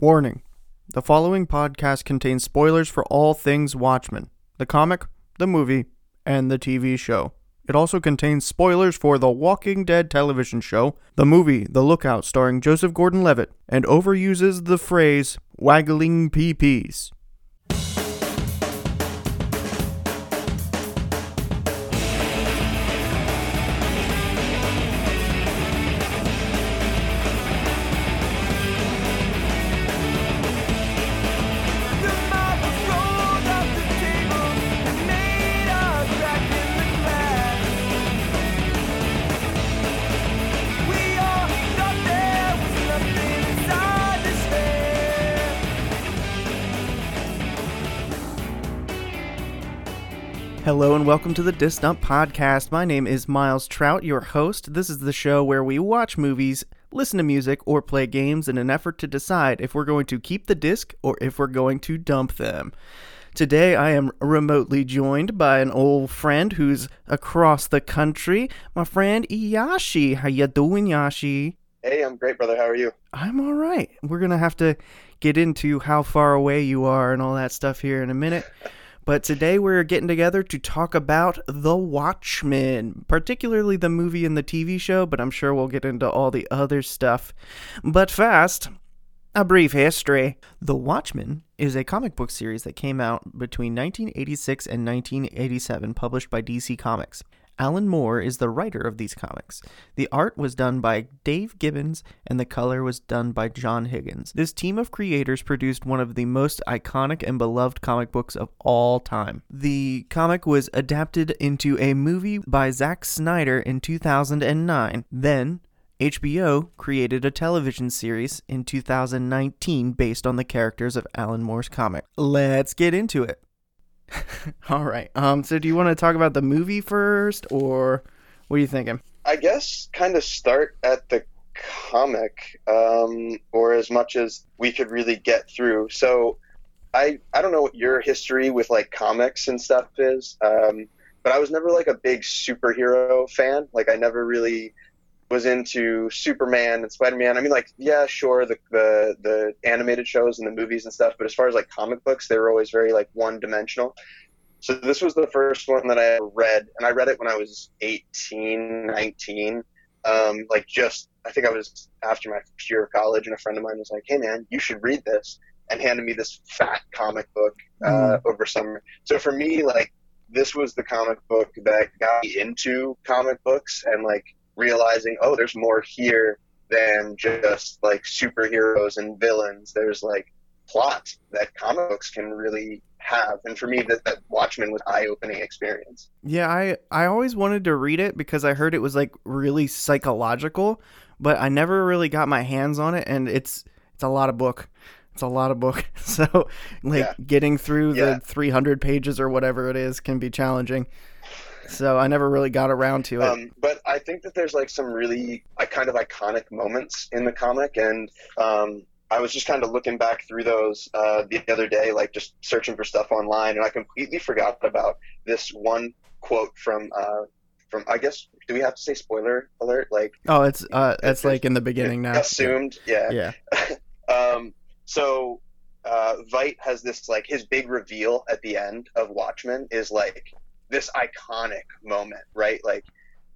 Warning The following podcast contains spoilers for all things Watchmen the comic, the movie, and the TV show. It also contains spoilers for The Walking Dead television show, the movie The Lookout starring Joseph Gordon Levitt, and overuses the phrase waggling peepees. Welcome to the Disnump Podcast. My name is Miles Trout, your host. This is the show where we watch movies, listen to music, or play games in an effort to decide if we're going to keep the disc or if we're going to dump them. Today I am remotely joined by an old friend who's across the country, my friend Yashi. How you doing, Yashi? Hey, I'm great, brother. How are you? I'm all right. We're going to have to get into how far away you are and all that stuff here in a minute. But today we're getting together to talk about The Watchmen, particularly the movie and the TV show, but I'm sure we'll get into all the other stuff. But fast, a brief history. The Watchmen is a comic book series that came out between 1986 and 1987, published by DC Comics. Alan Moore is the writer of these comics. The art was done by Dave Gibbons and the color was done by John Higgins. This team of creators produced one of the most iconic and beloved comic books of all time. The comic was adapted into a movie by Zack Snyder in 2009. Then, HBO created a television series in 2019 based on the characters of Alan Moore's comic. Let's get into it. All right. Um so do you want to talk about the movie first or what are you thinking? I guess kind of start at the comic, um, or as much as we could really get through. So, I I don't know what your history with like comics and stuff is, um, but I was never like a big superhero fan. Like I never really was into Superman and Spider Man. I mean, like yeah, sure, the, the the animated shows and the movies and stuff, but as far as like comic books, they were always very like one dimensional. So this was the first one that I read, and I read it when I was 18, 19. Um, like just, I think I was after my first year of college, and a friend of mine was like, "Hey man, you should read this," and handed me this fat comic book uh, over summer. So for me, like this was the comic book that got me into comic books and like realizing, oh, there's more here than just like superheroes and villains. There's like plot that comic books can really have. And for me, that, that Watchmen was eye opening experience. Yeah, I I always wanted to read it because I heard it was like really psychological, but I never really got my hands on it and it's it's a lot of book. It's a lot of book. So, like Yeah. getting through Yeah. the 300 pages or whatever it is can be challenging. So, I never really got around to it. Um, but I think that there's like some really uh, kind of iconic moments in the comic, and um, I was just kind of looking back through those uh, the other day, like just searching for stuff online, and I completely forgot about this one quote from uh, from I guess do we have to say spoiler alert? Like oh, it's uh it's like in the beginning now. assumed, yeah. Yeah. Um, so uh, Veidt has this like his big reveal at the end of Watchmen is like this iconic moment, right? Like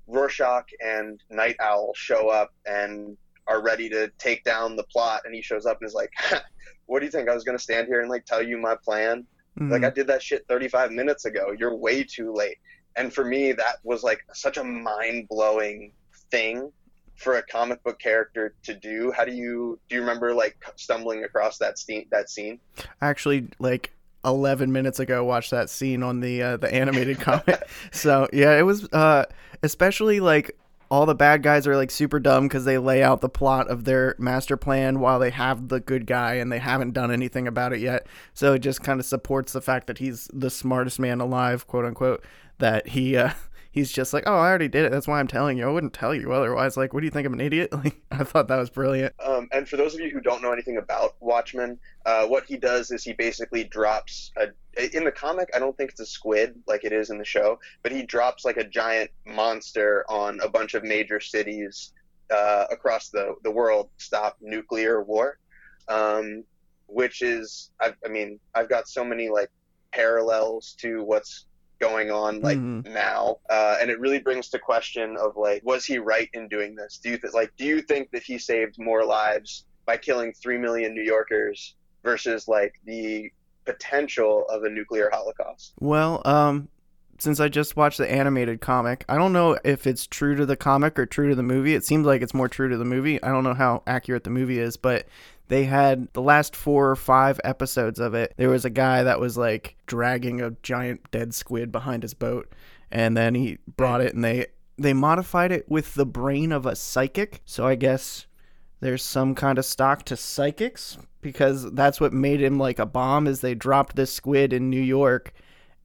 Rorschach and Night Owl show up and are ready to take down the plot, and he shows up and is like, "What do you think? I was gonna stand here and like tell you my plan? Mhm. Like I did that shit 35 minutes ago. You're way too late." And for me, that was like such a mind blowing thing for a comic book character to do. How do you do? You remember like stumbling across that scene? That scene? actually like 11 minutes ago watched that scene on the uh, the animated comic. So yeah it was uh especially like all the bad guys are like super dumb because they lay out the plot of their master plan while they have the good guy and they haven't done anything about it yet. So it just kind of supports the fact that he's the smartest man alive quote unquote that he uh he's just like oh i already did it that's why i'm telling you i wouldn't tell you otherwise like what do you think i'm an idiot like i thought that was brilliant Um, and for those of you who don't know anything about Watchmen, uh, what he does is he basically drops a. In the comic, I don't think it's a squid like it is in the show, but he drops like a giant monster on a bunch of major cities uh, across the, the world stop nuclear war. Um, which is I, I mean I've got so many like parallels to what's going on like Mhm. now uh, and it really brings to question of like was he right in doing this do you th- like do you think that he saved more lives by killing 3 million new yorkers versus like the potential of a nuclear holocaust Well, um, since I just watched the animated comic, I don't know if it's true to the comic or true to the movie. It seems like it's more true to the movie. I don't know how accurate the movie is, but they had the last four or five episodes of it. There was a guy that was like dragging a giant dead squid behind his boat, and then he brought it and they they modified it with the brain of a psychic. So I guess there's some kind of stock to psychics because that's what made him like a bomb is they dropped this squid in New York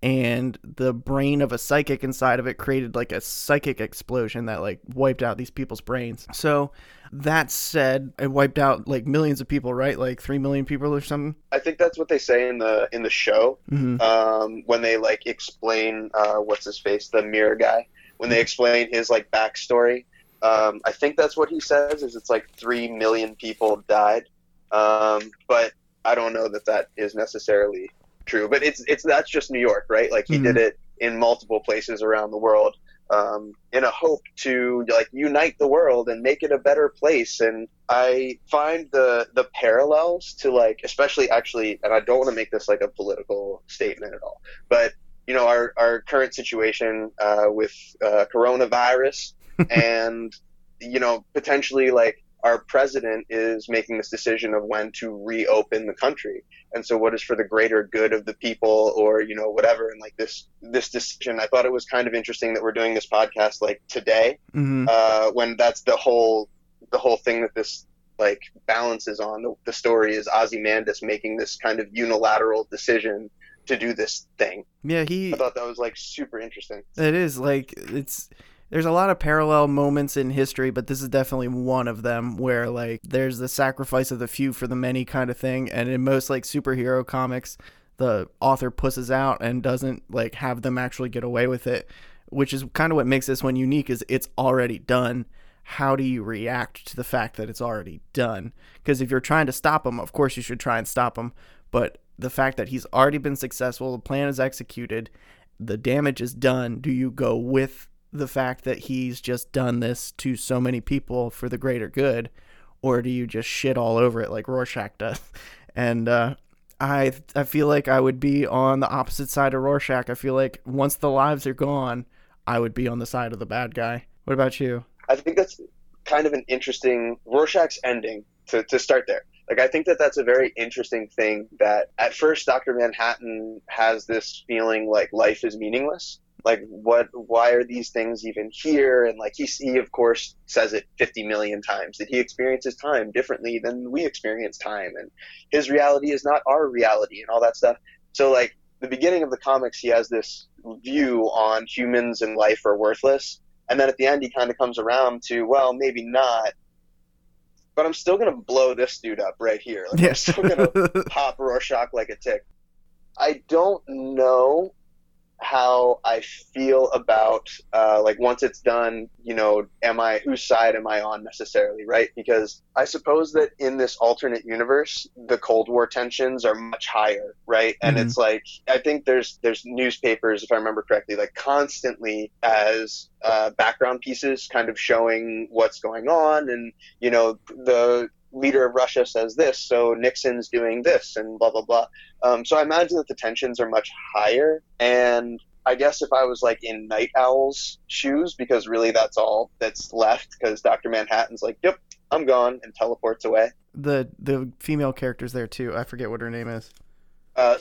and the brain of a psychic inside of it created like a psychic explosion that like wiped out these people's brains. So that said, it wiped out like millions of people, right? Like 3 million people or something. i think that's what they say in the in the show Mhm. um, when they like explain uh, what's his face, the mirror guy, when they explain his like backstory. Um, I think that's what he says. Is it's like three million people died, um, but I don't know that that is necessarily true. But it's it's that's just New York, right? Like he Mhm. did it in multiple places around the world. Um, in a hope to like unite the world and make it a better place, and I find the the parallels to like, especially actually, and I don't want to make this like a political statement at all, but you know, our our current situation uh, with uh, coronavirus, and you know, potentially like our president is making this decision of when to reopen the country, and so what is for the greater good of the people, or you know, whatever, and like this this decision, I thought it was kind of interesting that we're doing this podcast like today, Mhm. uh, when that's the whole the whole thing that this like balances on. The, the story is Ozymandias making this kind of unilateral decision to do this thing. Yeah, he I thought that was like super interesting. It is like it's there's a lot of parallel moments in history, but this is definitely one of them where like there's the sacrifice of the few for the many kind of thing, and in most like superhero comics, the author pusses out and doesn't like have them actually get away with it, which is kind of what makes this one unique is it's already done. How do you react to the fact that it's already done? Because if you're trying to stop him, of course you should try and stop him, but the fact that he's already been successful, the plan is executed, the damage is done, do you go with the fact that he's just done this to so many people for the greater good, or do you just shit all over it like Rorschach does? And uh, I I feel like I would be on the opposite side of Rorschach. I feel like once the lives are gone, I would be on the side of the bad guy. What about you? I think that's kind of an interesting Rorschach's ending to, to start there. Like I think that that's a very interesting thing that at first Dr. Manhattan has this feeling like life is meaningless. Like what why are these things even here and like he he of course says it 50 million times that he experiences time differently than we experience time and his reality is not our reality and all that stuff. So like the beginning of the comics he has this view on humans and life are worthless and then at the end, he kind of comes around to, well, maybe not, but I'm still going to blow this dude up right here. Like, I'm still going to pop Rorschach like a tick. I don't know how I feel about, uh, like, once it's done, you know, am I, whose side am I on necessarily, right? Because I suppose that in this alternate universe, the Cold War tensions are much higher, right? And Mhm. it's like, I think there's, there's newspapers, if I remember correctly, like constantly as, uh, background pieces kind of showing what's going on and, you know, the leader of Russia says this, so Nixon's doing this, and blah blah blah. Um, so I imagine that the tensions are much higher, and I guess if I was like in Night Owl's shoes, because really that's all that's left, because Doctor Manhattan's like, "Yep, I'm gone," and teleports away. the the female characters there too. I forget what her name is. Uh,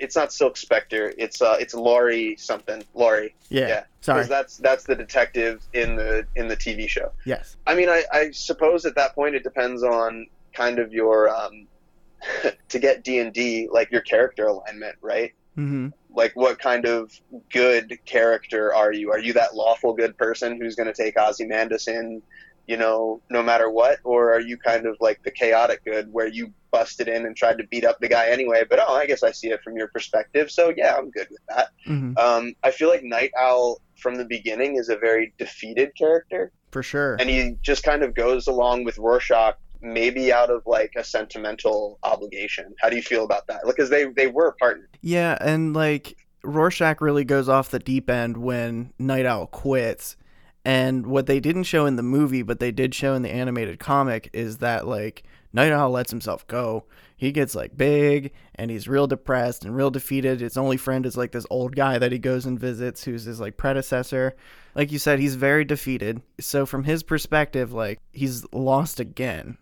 it's not Silk Spectre. It's uh, it's Laurie something. Laurie. Yeah. Yeah. Sorry. Because that's that's the detective in the in the TV show. Yes. I mean, I, I suppose at that point it depends on kind of your um, to get D and D like your character alignment, right? hmm Like, what kind of good character are you? Are you that lawful good person who's going to take Ozymandias in, you know, no matter what, or are you kind of like the chaotic good where you busted in and tried to beat up the guy anyway? But oh, I guess I see it from your perspective, so yeah, I'm good with that. hmm Um, I feel like Night Owl from the beginning is a very defeated character For sure. and he just kind of goes along with Rorschach maybe out of like a sentimental obligation. How do you feel about that? Because they they were partners. Yeah, and like Rorschach really goes off the deep end when Night Owl quits. And what they didn't show in the movie, but they did show in the animated comic, is that like Night Owl lets himself go. He gets like big and he's real depressed and real defeated. His only friend is like this old guy that he goes and visits who's his like predecessor. Like you said, he's very defeated. So from his perspective, like he's lost again.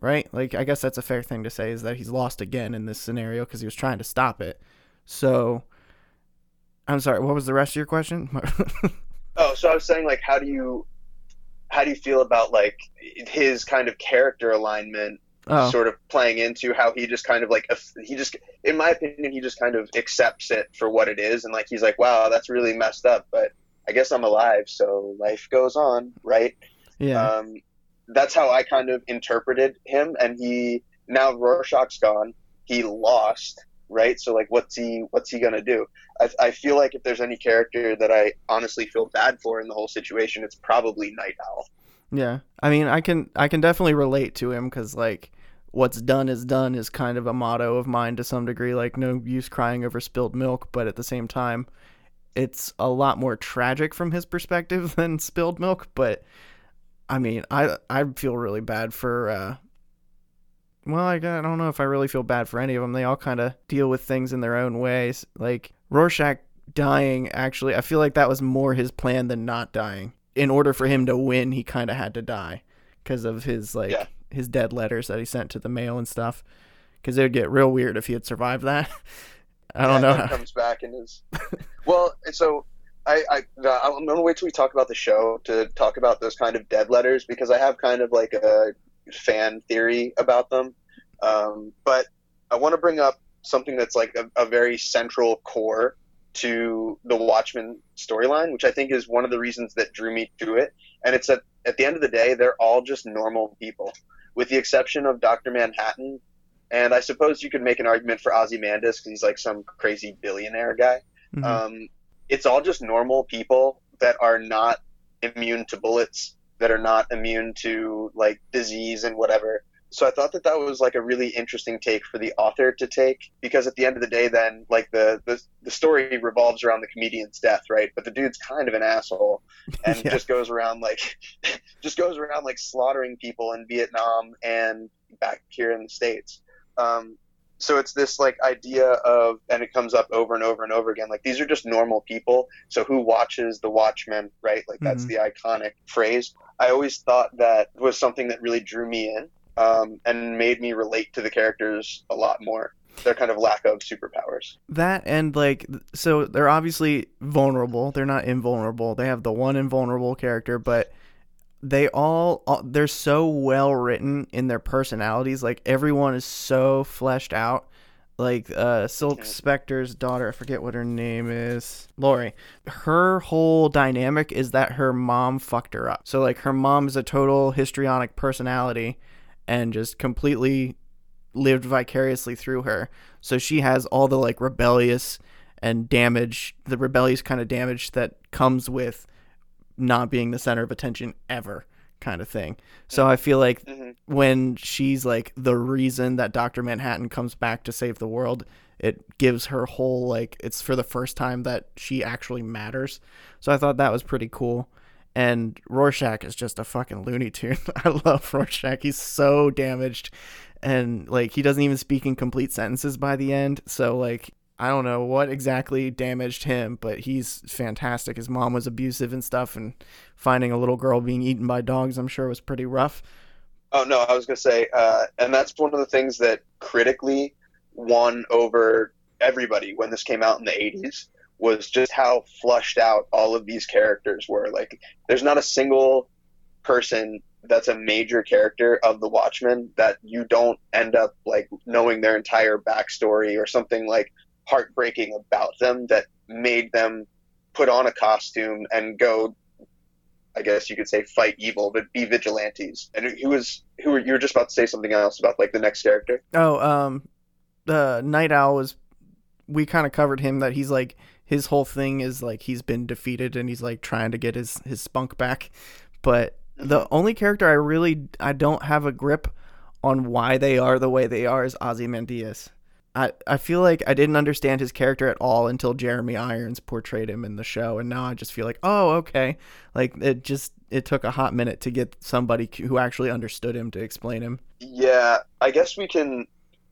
Right? Like I guess that's a fair thing to say is that he's lost again in this scenario because he was trying to stop it. So I'm sorry, what was the rest of your question? Oh, so I was saying like how do you how do you feel about like his kind of character alignment oh. sort of playing into how he just kind of like he just in my opinion he just kind of accepts it for what it is and like he's like wow that's really messed up but I guess I'm alive so life goes on right yeah. um, that's how I kind of interpreted him and he now Rorschach's gone he lost right so like what's he what's he gonna do I, I feel like if there's any character that I honestly feel bad for in the whole situation it's probably Night Owl Yeah, I mean, I can I can definitely relate to him because like what's done is done is kind of a motto of mine to some degree. Like no use crying over spilled milk, but at the same time, it's a lot more tragic from his perspective than spilled milk. But I mean, I I feel really bad for. uh well, I, I don't know if I really feel bad for any of them. They all kind of deal with things in their own ways. Like Rorschach dying, actually, I feel like that was more his plan than not dying in order for him to win, he kind of had to die because of his like Yeah. his dead letters that he sent to the mail and stuff. Because it would get real weird if he had survived that. I don't Yeah, know. comes back and is well. So I, I I'm gonna wait till we talk about the show to talk about those kind of dead letters because I have kind of like a fan theory about them. Um, but I want to bring up something that's like a, a very central core to the Watchmen storyline, which I think is one of the reasons that drew me to it. And it's that at the end of the day, they're all just normal people, with the exception of Doctor Manhattan. And I suppose you could make an argument for Ozymandias because he's like some crazy billionaire guy. Mhm. Um, it's all just normal people that are not immune to bullets, that are not immune to like disease and whatever. So I thought that that was like a really interesting take for the author to take because at the end of the day, then like the the, the story revolves around the comedian's death, right? But the dude's kind of an asshole and Yeah. just goes around like just goes around like slaughtering people in Vietnam and back here in the states. Um, so it's this like idea of and it comes up over and over and over again like these are just normal people so who watches the watchmen right like that's Mhm. the iconic phrase i always thought that was something that really drew me in um, and made me relate to the characters a lot more their kind of lack of superpowers That and like so they're obviously vulnerable. They're not invulnerable. They have the one invulnerable character, but they all all- they're so well written in their personalities. Like everyone is so fleshed out. Like uh Silk. Spectre's daughter, I forget what her name is. Lori. Her whole dynamic is that her mom fucked her up. So like her mom is a total histrionic personality and just completely lived vicariously through her. So she has all the like rebellious and damage, the rebellious kind of damage that comes with not being the center of attention ever kind of thing. So I feel like hmm when she's like the reason that Dr. Manhattan comes back to save the world, it gives her whole like it's for the first time that she actually matters. So I thought that was pretty cool. And Rorschach is just a fucking Looney Tune. I love Rorschach. He's so damaged and like he doesn't even speak in complete sentences by the end. So like I don't know what exactly damaged him, but he's fantastic. His mom was abusive and stuff and finding a little girl being eaten by dogs, I'm sure was pretty rough. Oh no, I was gonna say, uh, and that's one of the things that critically won over everybody when this came out in the '80s was just how flushed out all of these characters were. Like, there's not a single person that's a major character of the Watchmen that you don't end up like knowing their entire backstory or something like heartbreaking about them that made them put on a costume and go I guess you could say fight evil, but be vigilantes. And who was who were you were just about to say something else about like the next character? Oh, um, the Night Owl was. We kind of covered him that he's like his whole thing is like he's been defeated and he's like trying to get his his spunk back. But the only character I really I don't have a grip on why they are the way they are is Ozymandias. I, I feel like I didn't understand his character at all until Jeremy Irons portrayed him in the show, and now I just feel like, oh, okay. Like it just it took a hot minute to get somebody who actually understood him to explain him. Yeah, I guess we can.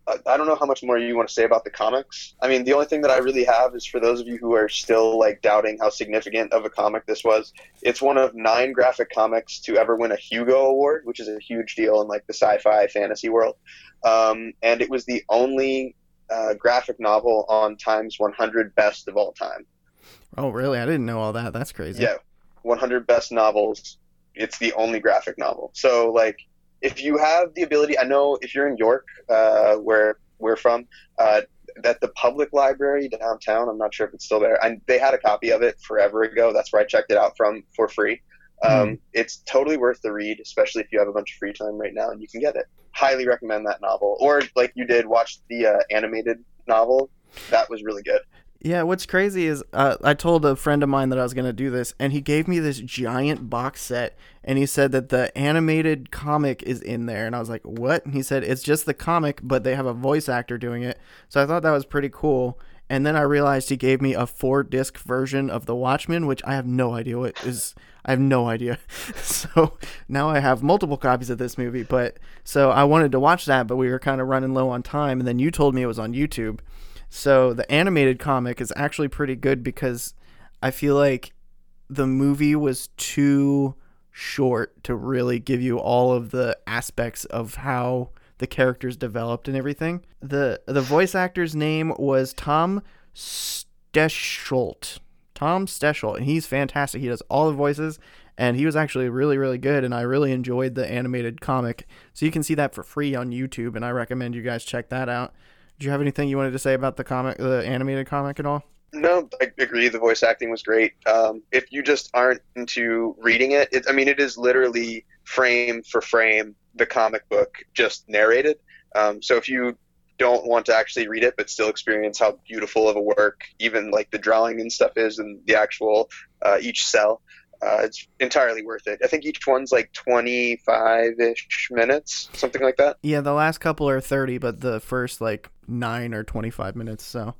I don't know how much more you want to say about the comics. I mean, the only thing that I really have is for those of you who are still like doubting how significant of a comic this was. It's one of nine graphic comics to ever win a Hugo Award, which is a huge deal in like the sci-fi fantasy world. Um, and it was the only uh, graphic novel on Time's 100 best of all time. Oh, really? I didn't know all that. That's crazy. Yeah, 100 best novels. It's the only graphic novel. So like, if you have the ability, I know if you're in York, uh, where we're from, uh, that the public library downtown. I'm not sure if it's still there. And they had a copy of it forever ago. That's where I checked it out from for free. Um, It's totally worth the read, especially if you have a bunch of free time right now and you can get it. Highly recommend that novel. Or like you did, watch the uh, animated novel. That was really good. Yeah, what's crazy is uh, I told a friend of mine that I was going to do this, and he gave me this giant box set, and he said that the animated comic is in there. And I was like, what? And he said, it's just the comic, but they have a voice actor doing it. So I thought that was pretty cool. And then I realized he gave me a four disc version of The Watchmen, which I have no idea what is. I have no idea. So now I have multiple copies of this movie. But so I wanted to watch that, but we were kind of running low on time. And then you told me it was on YouTube. So the animated comic is actually pretty good because I feel like the movie was too short to really give you all of the aspects of how the characters developed and everything. The the voice actor's name was Tom Stechschulte. Tom Stechschulte, and he's fantastic. He does all the voices and he was actually really really good and I really enjoyed the animated comic. So you can see that for free on YouTube and I recommend you guys check that out. Do you have anything you wanted to say about the comic, the animated comic at all? No, I agree. The voice acting was great. Um, if you just aren't into reading it, it, I mean, it is literally frame for frame the comic book just narrated. Um, so if you don't want to actually read it, but still experience how beautiful of a work, even like the drawing and stuff is, and the actual uh, each cell, uh, it's entirely worth it. I think each one's like 25 ish minutes, something like that. Yeah, the last couple are 30, but the first like 9 or 25 minutes, so.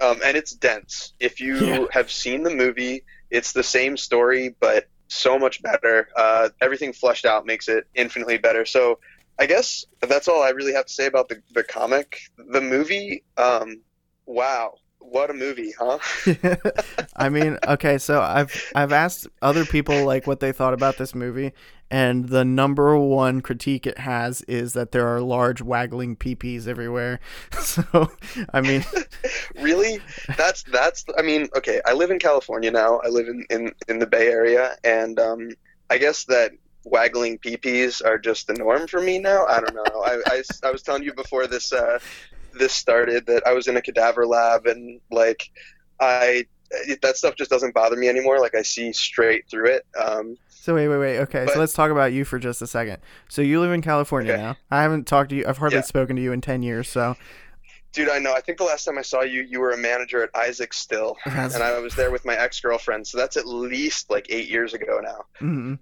um, and it's dense. If you Yeah. have seen the movie, it's the same story, but so much better. Uh, everything fleshed out makes it infinitely better. So I guess that's all I really have to say about the, the comic. The movie, um, wow, what a movie, huh? I mean, okay, so I've I've asked other people like what they thought about this movie, and the number one critique it has is that there are large waggling peepees everywhere. So, I mean, really? That's that's. I mean, okay. I live in California now. I live in in, in the Bay Area, and um, I guess that waggling peepees are just the norm for me now. I don't know. I, I, I was telling you before this uh, this started that I was in a cadaver lab, and like I that stuff just doesn't bother me anymore. Like I see straight through it. Um, so wait, wait, wait. Okay, But- so let's talk about you for just a second. So you live in California Okay. now. I haven't talked to you. I've hardly Yeah. spoken to you in ten years. So dude, I know. I think the last time I saw you, you were a manager at Isaac Still, and I was there with my ex girlfriend. So that's at least like eight years ago now. Mhm.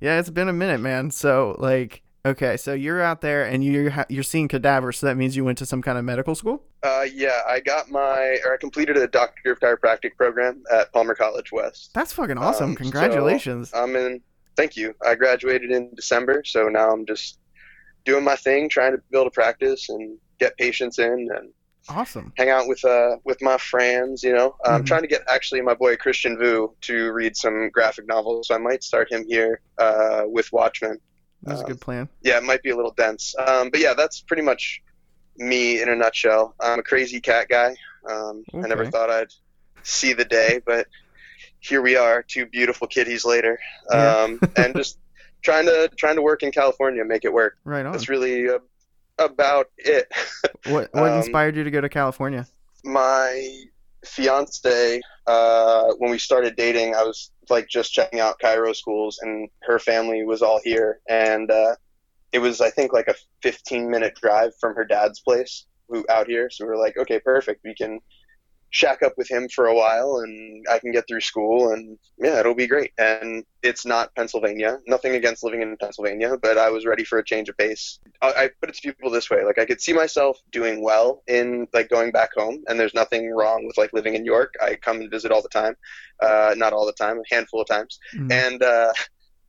Yeah, it's been a minute, man. So like, okay, so you're out there and you're ha- you're seeing cadavers. So that means you went to some kind of medical school. Uh, yeah, I got my, or I completed a Doctor of Chiropractic program at Palmer College West. That's fucking awesome. Um, so- Congratulations. I'm in, thank you. I graduated in December, so now I'm just doing my thing, trying to build a practice and get patients in and awesome. hang out with uh with my friends. You know, I'm Mhm. trying to get actually my boy Christian Vu to read some graphic novels, so I might start him here uh, with Watchmen. That's a um, good plan. yeah, it might be a little dense. Um, but yeah, that's pretty much me in a nutshell. I'm a crazy cat guy. Um, I never thought I'd see the day, but here we are, two beautiful kitties later, Yeah. um, and just trying to trying to work in California, make it work. Right on. That's really uh, about it. What what um, inspired you to go to California? My fiance, uh, when we started dating, I was like just checking out chiro schools, and her family was all here, and uh, it was I think like a 15 minute drive from her dad's place, out here. So we were like, okay, perfect, we can shack up with him for a while and I can get through school and yeah, it'll be great. And it's not Pennsylvania. Nothing against living in Pennsylvania, but I was ready for a change of pace. I, I put it to people this way: like I could see myself doing well in like going back home, and there's nothing wrong with like living in York. I come and visit all the time, uh, not all the time, a handful of times, Mm. and uh,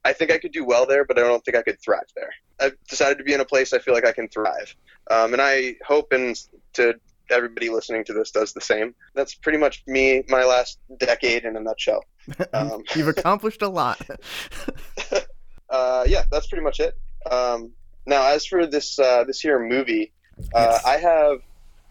I think I could do well there, but I don't think I could thrive there. I've decided to be in a place I feel like I can thrive, um, and I hope and to everybody listening to this does the same. That's pretty much me, my last decade in a nutshell. Um, You've accomplished a lot. uh, yeah, that's pretty much it. Um, now, as for this uh, this here movie, uh, Yes. I have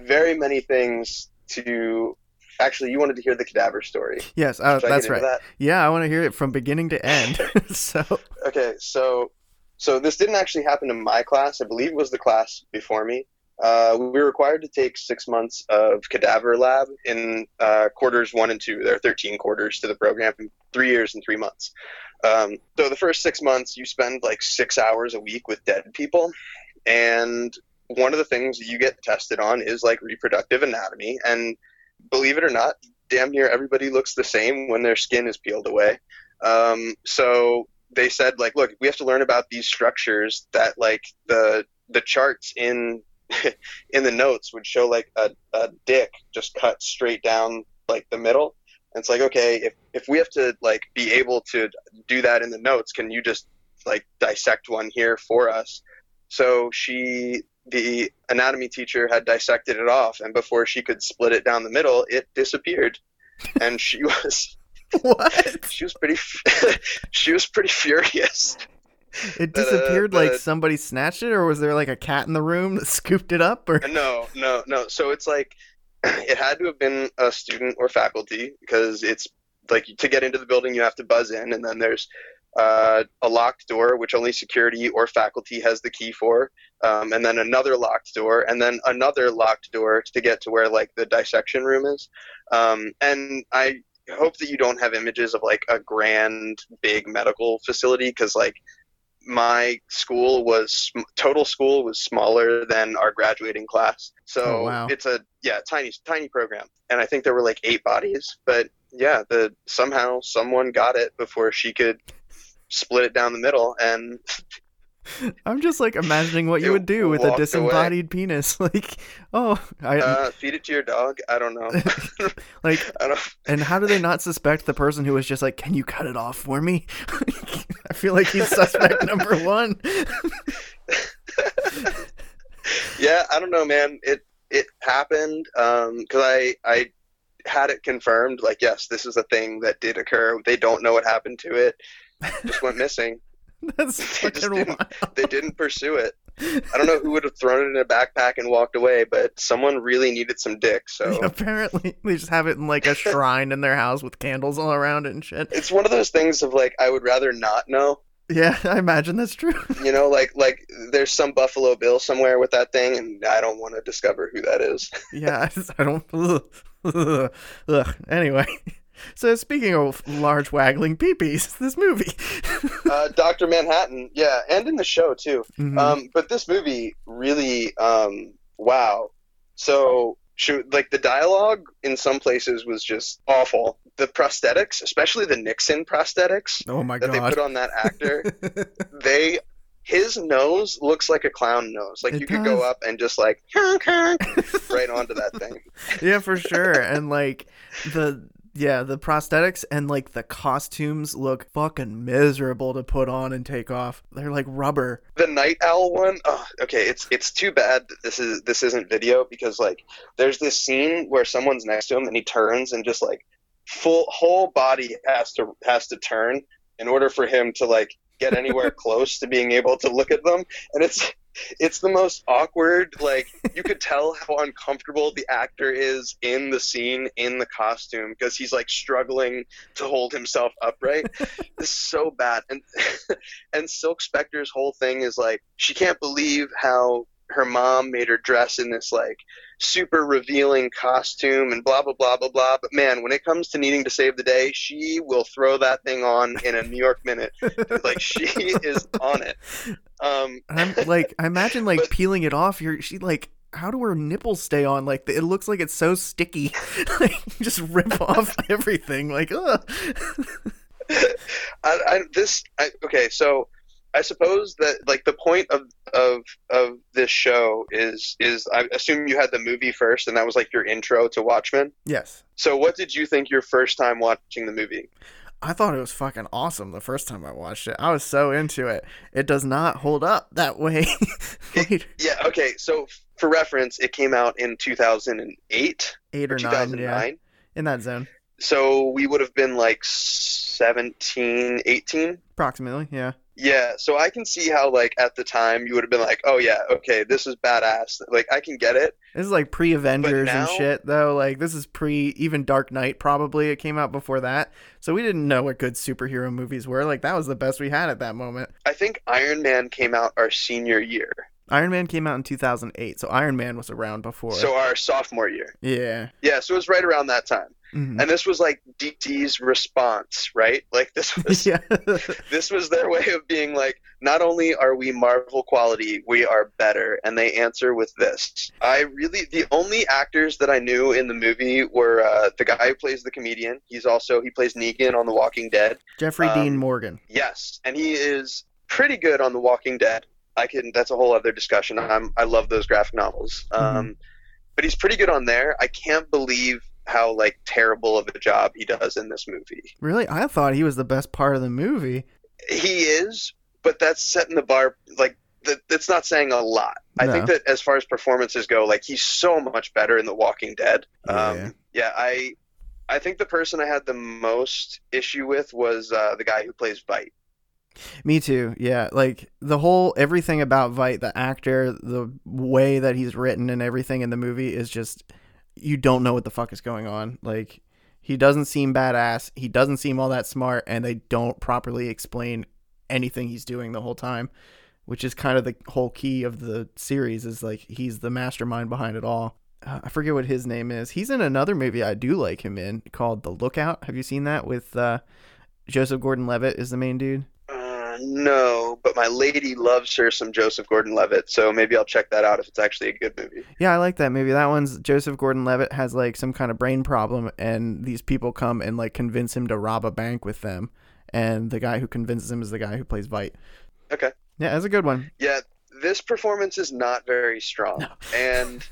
very many things to. Actually, you wanted to hear the cadaver story. yes, uh, that's right. Yeah, I want to hear it from beginning to end. so, Okay, so so this didn't actually happen in my class. I believe it was the class before me. Uh, we were required to take six months of cadaver lab in uh, quarters one and two. There are 13 quarters to the program, three years and three months. Um, so the first six months, you spend like six hours a week with dead people, and one of the things you get tested on is like reproductive anatomy. And believe it or not, damn near everybody looks the same when their skin is peeled away. Um, so they said like, look, we have to learn about these structures that like the the charts in in the notes would show like a, a dick just cut straight down like the middle. And it's like, okay, if, if we have to like be able to do that in the notes, can you just like dissect one here for us? So she, the anatomy teacher had dissected it off and before she could split it down the middle, it disappeared. And she was, what? she was pretty, she was pretty furious. It But, uh, disappeared like somebody snatched it, or was there like a cat in the room that scooped it up? Or No, no, no. So it's like it had to have been a student or faculty because it's like to get into the building you have to buzz in, and then there's uh, a locked door which only security or faculty has the key for, um, and then another locked door, and then another locked door to get to where like the dissection room is. Um, and I hope that you don't have images of like a grand big medical facility because like my school was total school was smaller than our graduating class. So Oh, wow. it's a yeah tiny tiny program. And i think there were like eight bodies but yeah the somehow someone got it before she could split it down the middle. And I'm just like imagining what you would do with a walked away. disembodied penis. Like, oh, I uh, feed it to your dog i don't know like, i don't and how do they not suspect the person who was just like, "Can you cut it off for me?" I feel like he's suspect number one. yeah i don't know man it it happened um because i i had it confirmed like yes this is a thing that did occur they don't know what happened to it just went missing That's They just fucking didn't- wild. they didn't pursue it i don't know who would have thrown it in a backpack and walked away but someone really needed some dick so Apparently, they just have it in like a shrine in their house with candles all around it and shit. it's one of those things of like i would rather not know Yeah, I imagine that's true. you know like like there's some buffalo bill somewhere with that thing and i don't want to discover who that is yeah, I, just- I don't. Ugh, ugh, ugh. Anyway, so speaking of large waggling peepees, this movie. uh, dr manhattan yeah and in the show too Mhm. Um, but this movie really, um, wow. So, shoot, like the dialogue in some places was just awful. The prosthetics, especially the Nixon prosthetics oh my god, that they put on that actor, they his nose looks like a clown nose. Like It you could go up and just like right onto that thing. yeah, for sure. And like the yeah, the prosthetics and like the costumes look fucking miserable to put on and take off. They're like rubber. The night owl one, oh, okay, it's it's too bad that this is this isn't video because like there's this scene where someone's next to him and he turns and just like full whole body has to has to turn in order for him to like get anywhere close to being able to look at them and it's it's the most awkward like you could tell how uncomfortable the actor is in the scene in the costume because he's like struggling to hold himself upright. Is so bad. And and silk spectre's whole thing is like she can't believe how her mom made her dress in this like super revealing costume and blah blah blah blah blah but man when it comes to needing to save the day she will throw that thing on in a new york minute like she is on it um I'm like I imagine like But- peeling it off, you're she like how do her nipples stay on? Like it looks like it's so sticky. like just rip off everything. Like ugh. I, I, this I, okay, so I suppose that like the point of of of this show is is I assume you had the movie first, and that was like your intro to Watchmen. Yes. So, what did you think your first time watching the movie? I thought it was fucking awesome the first time I watched it. I was so into it. It does not hold up that way. later. Yeah, okay. So, for reference, it came out in 2008 Eight or or nine, 2009. yeah, in that zone, So, we would have been like 17, 18. approximately. Yeah. Yeah, so I can see how like at the time you would have been like, "Oh yeah, okay, this is badass." Like I can get it. This is like pre Avengers and shit, though. Like this is pre even Dark Knight. Probably it came out before that, so we didn't know what good superhero movies were. Like that was the best we had at that moment. I think Iron Man came out our senior year. Iron Man came out in 2008, so Iron Man was around before. So our sophomore year. yeah. Yeah, so it was right around that time. Mhm. And this was like DC's response, right? Like this was yeah. this was their way of being like, not only are we Marvel quality, we are better. And they answer with this. I really, the only actors that I knew in the movie were uh, the guy who plays the comedian. He's also, he plays Negan on The Walking Dead. Jeffrey Um, Dean Morgan. Yes. And he is pretty good on The Walking Dead. I can, that's a whole other discussion. I'm, I love those graphic novels. Um, but he's pretty good on there. I can't believe how like terrible of a job he does in this movie. Really, I thought he was the best part of the movie. He is, but that's setting the bar like that, that's not saying a lot. I think that as far as performances go, like he's so much better in The Walking Dead. Yeah. Um, yeah, I I think the person I had the most issue with was uh, the guy who plays Veidt. Me too. Yeah, like the whole everything about Veidt, the actor, the way that he's written and everything in the movie is just you don't know what the fuck is going on. Like he doesn't seem badass, he doesn't seem all that smart and they don't properly explain anything he's doing the whole time, which is kind of the whole key of the series is like he's the mastermind behind it all. Uh, I forget what his name is. He's in another movie I do like him in called The Lookout. Have you seen that with uh Joseph Gordon-Levitt is the main dude? Uh, no, but my lady loves her some Joseph Gordon-Levitt, so maybe I'll check that out if it's actually a good movie. Yeah, I like that movie. That one's Joseph Gordon-Levitt has like some kind of brain problem, and these people come and like convince him to rob a bank with them, and the guy who convinces him is the guy who plays Veidt. Okay. Yeah, that's a good one. Yeah, this performance is not very strong. And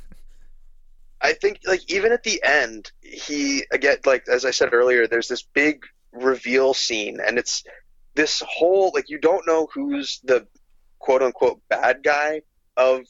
I think like even at the end, he again like as I said earlier, there's this big reveal scene and it's this whole like you don't know who's the quote unquote bad guy of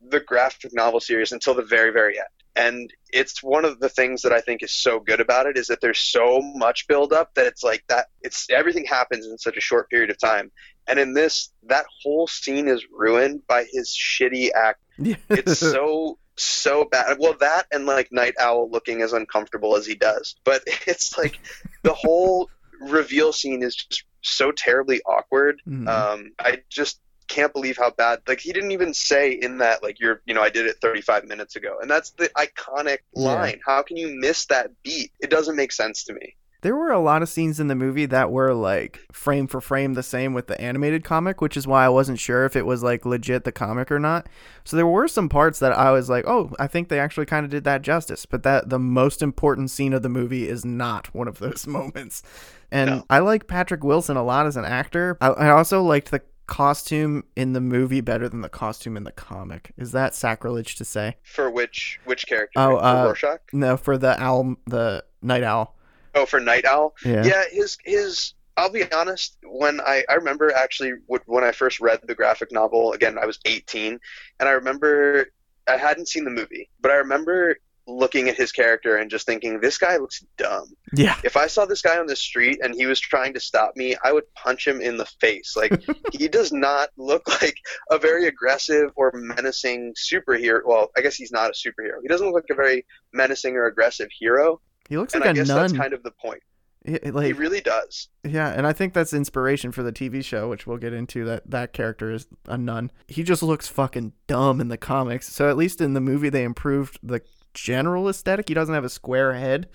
the graphic novel series until the very very end. And it's one of the things that I think is so good about it is that there's so much build up that it's like that it's everything happens in such a short period of time. And in this, that whole scene is ruined by his shitty act. It's so so bad. Well, that and like Night Owl looking as uncomfortable as he does. But it's like the whole reveal scene is just so terribly awkward. Mhm. Um, I just can't believe how bad. Like he didn't even say in that like you're you know I did it 35 minutes ago, and that's the iconic Yeah. line. How can you miss that beat? It doesn't make sense to me. There were a lot of scenes in the movie that were like frame for frame the same with the animated comic, which is why I wasn't sure if it was like legit the comic or not. So there were some parts that I was like, "Oh, I think they actually kind of did that justice." But that the most important scene of the movie is not one of those moments. And No. I like Patrick Wilson a lot as an actor. I, I also liked the costume in the movie better than the costume in the comic. Is that sacrilege to say? For which which character? Oh, for uh, Rorschach. No, for the owl, the night owl. Oh, for Night Owl. Yeah. yeah his his i'll be honest when i i remember actually when i first read the graphic novel again i was 18 and i remember i hadn't seen the movie but i remember looking at his character and just thinking this guy looks dumb Yeah. if i saw this guy on the street and he was trying to stop me i would punch him in the face like he does not look like a very aggressive or menacing superhero well i guess he's not a superhero he doesn't look like a very menacing or aggressive hero He looks and like i a guess nun. that's kind of the point It- it, he really does Yeah, and I think that's inspiration for the TV show, which we'll get into. That that character is a nun. He just looks fucking dumb in the comics. So at least in the movie, they improved the general aesthetic. He doesn't have a square head,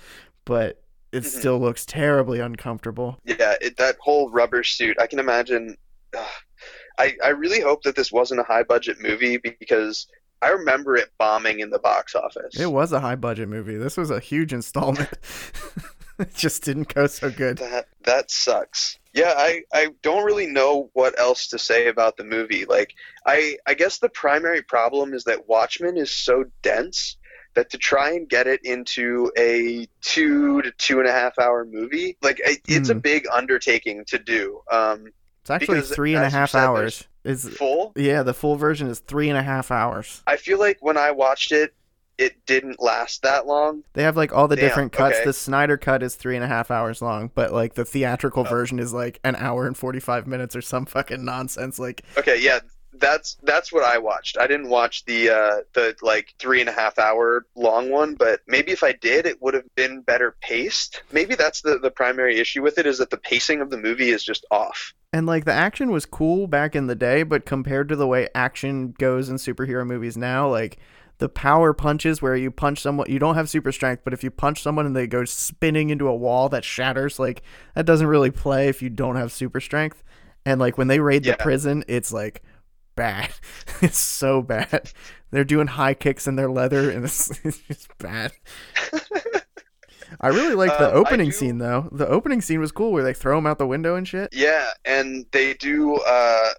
but it Mhm. still looks terribly uncomfortable. Yeah, it, that whole rubber suit. I can imagine. ugh, I I really hope that this wasn't a high budget movie because I remember it bombing in the box office. It was a high budget movie. This was a huge installment. it just didn't go so good. That that sucks. Yeah, I, I don't really know what else to say about the movie. Like I I guess the primary problem is that Watchmen is so dense that to try and get it into a two to two and a half hour movie, like it, it's a Hmm. big undertaking to do. Um, It's actually Because, three and a half hours. Is full. yeah, the full version is three and a half hours. I feel like when I watched it, it didn't last that long. They have like all the Damn, different cuts. okay. The Snyder cut is three and a half hours long, but like the theatrical Oh. version is like an hour and forty five minutes or some fucking nonsense. Like Okay, yeah, that's that's what I watched. I didn't watch the uh, the like three and a half hour long one, but maybe if I did, it would have been better paced. Maybe that's the the primary issue with it is that the pacing of the movie is just off. and like the action was cool back in the day, but compared to the way action goes in superhero movies now, like the power punches where you punch someone you don't have super strength, but if you punch someone and they go spinning into a wall that shatters, like that doesn't really play if you don't have super strength. And like when they raid the prison, it's like bad. it's so bad. They're doing high kicks in their leather and it's, it's just bad. I really liked the Um, opening scene though. The opening scene was cool where they throw him out the window and shit. Yeah, and they do uh,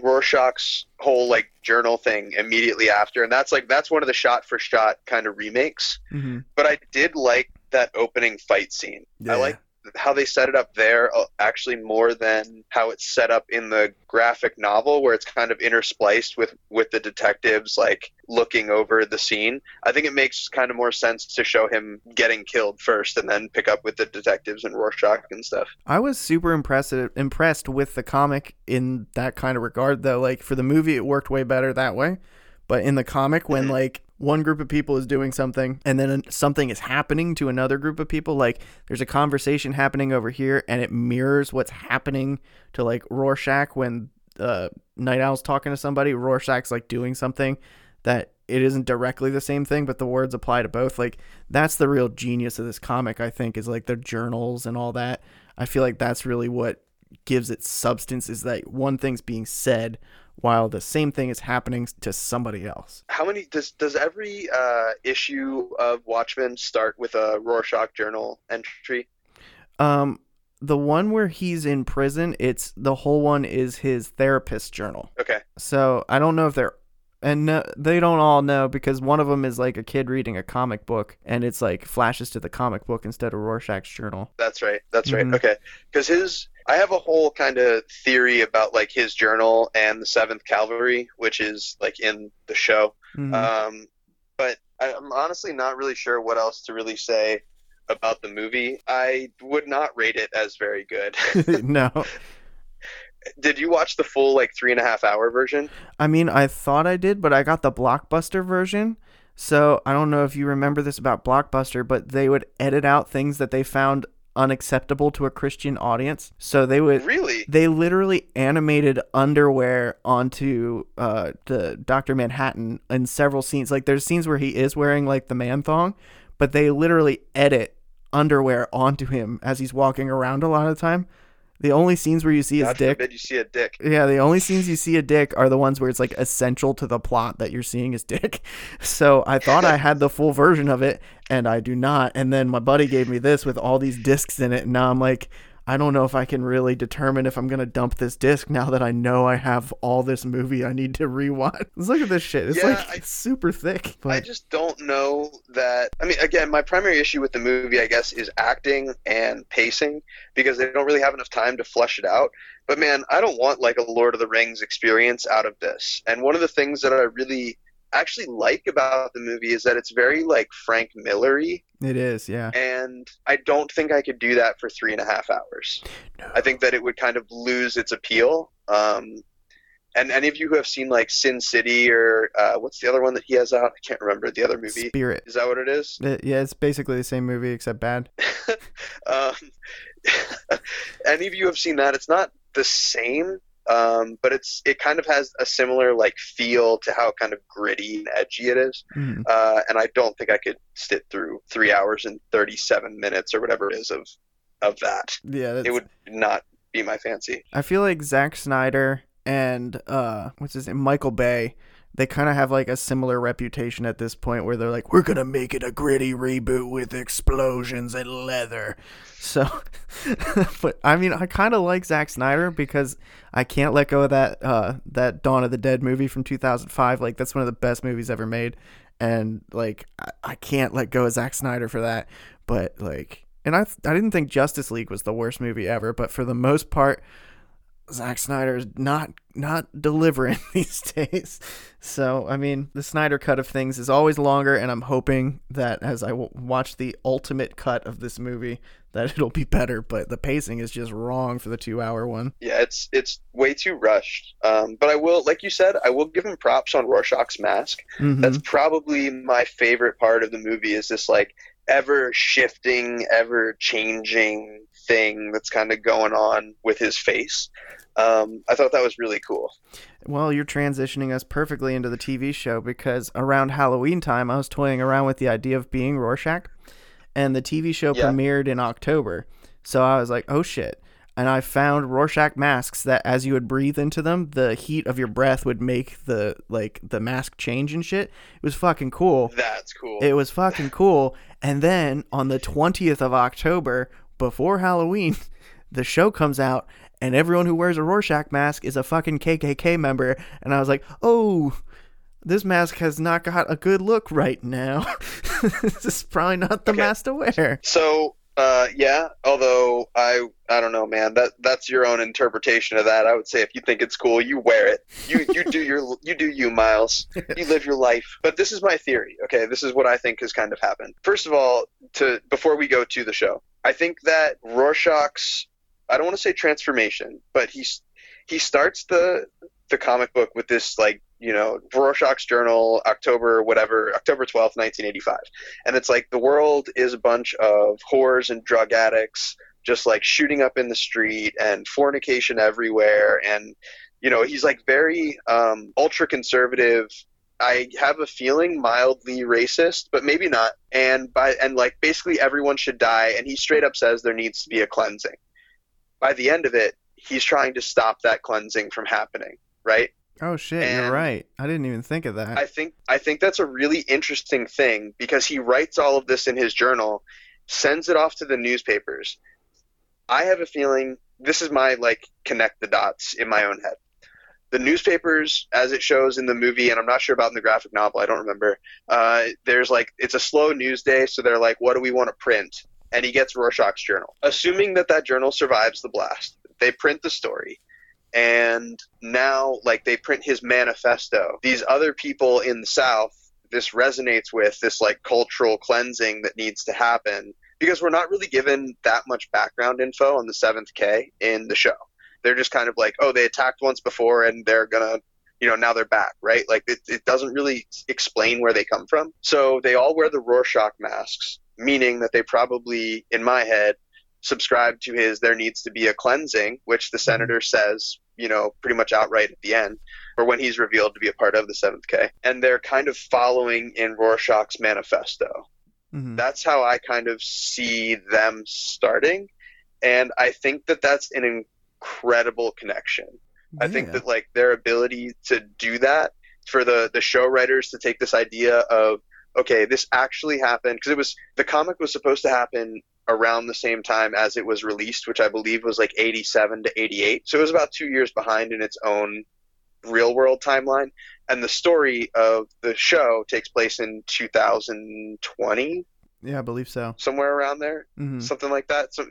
Rorschach's whole like journal thing immediately after, and that's like that's one of the shot for shot kind of remakes. Mm-hmm. But I did like that opening fight scene. I like how they set it up there uh, actually more than how it's set up in the graphic novel where it's kind of interspliced with with the detectives like looking over the scene i think it makes kind of more sense to show him getting killed first and then pick up with the detectives and rorschach and stuff I was super impressed impressed with the comic in that kind of regard though. Like for the movie it worked way better that way. But in the comic when Mhm. like one group of people is doing something and then something is happening to another group of people like there's a conversation happening over here and it mirrors what's happening to like Rorschach when uh Night Owl's talking to somebody. Rorschach's like doing something that it isn't directly the same thing but the words apply to both. Like that's the real genius of this comic I think is like the journals and all that. I feel like that's really what gives it substance is that one thing's being said while the same thing is happening to somebody else. how many does does every uh, issue of watchmen start with a rorschach journal entry Um the one where he's in prison, it's the whole one is his therapist journal. okay So I don't know if they're and no, they don't all know because one of them is like a kid reading a comic book and it's like flashes to the comic book instead of Rorschach's journal. That's right. That's right. Okay. Because his, I have a whole kind of theory about like his journal and the Seventh Cavalry, which is like in the show. Mhm. Um, but I, I'm honestly not really sure what else to really say about the movie. I would not rate it as very good. no. Did you watch the full like three and a half hour version? I mean, I thought I did, but I got the Blockbuster version. So I don't know if you remember this about Blockbuster, but they would edit out things that they found unacceptable to a Christian audience. So they would Really? they literally animated underwear onto uh the Dr. Manhattan in several scenes. Like there's scenes where he is wearing like the man thong, but they literally edit underwear onto him as he's walking around a lot of the time. The only scenes where you see his dick you see a dick. yeah, the only scenes you see a dick are the ones where it's like essential to the plot that you're seeing his dick. So I thought I had the full version of it, and I do not. And then my buddy gave me this with all these discs in it, and now I'm like, I don't know if I can really determine if I'm gonna dump this disc now that I know I have all this movie I need to rewatch. Look at this shit. It's Yeah, like I- it's super thick. I just don't know that. I mean, again, my primary issue with the movie, I guess, is acting and pacing because they don't really have enough time to flesh it out. But man, I don't want like a Lord of the Rings experience out of this. And one of the things that I really actually like about the movie is that it's very like Frank Millery, it is, yeah. and I don't think I could do that for three and a half hours. No. I think that it would kind of lose its appeal. Um, and any of you who have seen like Sin City or uh, what's the other one that he has out? I can't remember the other movie. Spirit. Is that what it is? It- yeah, it's basically the same movie except bad. um, any of you have seen that? It's not the same, um, but it's it kind of has a similar like feel to how kind of gritty and edgy it is. Mhm. Uh, and I don't think I could sit through three hours and thirty-seven minutes or whatever it is of of that. Yeah, that's, It would not be my fancy. I feel like Zack Snyder and uh what's his name Michael Bay they kind of have like a similar reputation at this point where they're like, we're gonna make it a gritty reboot with explosions and leather. So, but I mean, I kind of like Zack Snyder because I can't let go of that uh, that Dawn of the Dead movie from 2005. Like that's one of the best movies ever made, and like I, I can't let go of Zack Snyder for that. But like, and I I didn't think Justice League was the worst movie ever, but for the most part. Zack Snyder is not not delivering these days. So I mean, the Snyder cut of things is always longer, and I'm hoping that as I w- watch the ultimate cut of this movie, that it'll be better. But the pacing is just wrong for the two hour one. Yeah, it's it's way too rushed. Um, but I will, like you said, I will give him props on Rorschach's mask. Mhm. That's probably my favorite part of the movie. Is this like ever shifting, ever changing thing that's kind of going on with his face. Um, I thought that was really cool. Well, you're transitioning us perfectly into the TV show because around Halloween time, I was toying around with the idea of being Rorschach, and the TV show Yeah. premiered in October. So I was like, oh shit. And I found Rorschach masks that as you would breathe into them, the heat of your breath would make the like the mask change and shit. It was fucking cool. That's cool. It was fucking cool. And then on the 20th of October, before Halloween, the show comes out and everyone who wears a Rorschach mask is a fucking KKK member. And I was like, oh, this mask has not got a good look right now. this is probably not the Okay. mask to wear. So, uh, yeah. Although I, I don't know, man. That that's your own interpretation of that. I would say if you think it's cool, you wear it. You you do your you do you, Miles. You live your life. But this is my theory. Okay, this is what I think has kind of happened. First of all, to before we go to the show, I think that Rorschach's I don't want to say transformation, but he's he starts the the comic book with this like you know Rorschach's journal October whatever October twelfth nineteen eighty five and it's like the world is a bunch of whores and drug addicts just like shooting up in the street and fornication everywhere. And you know he's like very um, ultra conservative i have a feeling mildly racist but maybe not and by and like basically everyone should die and he straight up says there needs to be a cleansing by the end of it he's trying to stop that cleansing from happening right Oh shit, you're right. I didn't even think of that. I think I think that's a really interesting thing because he writes all of this in his journal, sends it off to the newspapers. I have a feeling this is my like connect the dots in my own head. The newspapers, as it shows in the movie, and I'm not sure about in the graphic novel, I don't remember. Uh, there's like it's a slow news day, so they're like, "What do we want to print?" And he gets Rorschach's journal, assuming that that journal survives the blast. They print the story and now like they print his manifesto these other people in the south this resonates with this like cultural cleansing that needs to happen because we're not really given that much background info on the seventh k in the show they're just kind of like oh they attacked once before and they're gonna you know now they're back right like it, it doesn't really explain where they come from so they all wear the rorschach masks meaning that they probably in my head subscribe to his there needs to be a cleansing, which the senator says, you know, pretty much outright at the end, or when he's revealed to be a part of the seventh K. And they're kind of following in Rorschach's manifesto. Mhm. That's how I kind of see them starting. And I think that that's an incredible connection. I think that like their ability to do that for the the show writers to take this idea of okay, this actually happened because it was the comic was supposed to happen around the same time as it was released, which I believe was like 87 to 88. So it was about 2 years behind in its own real world timeline and the story of the show takes place in 2020 yeah, I believe so. somewhere around there hmm something like that. So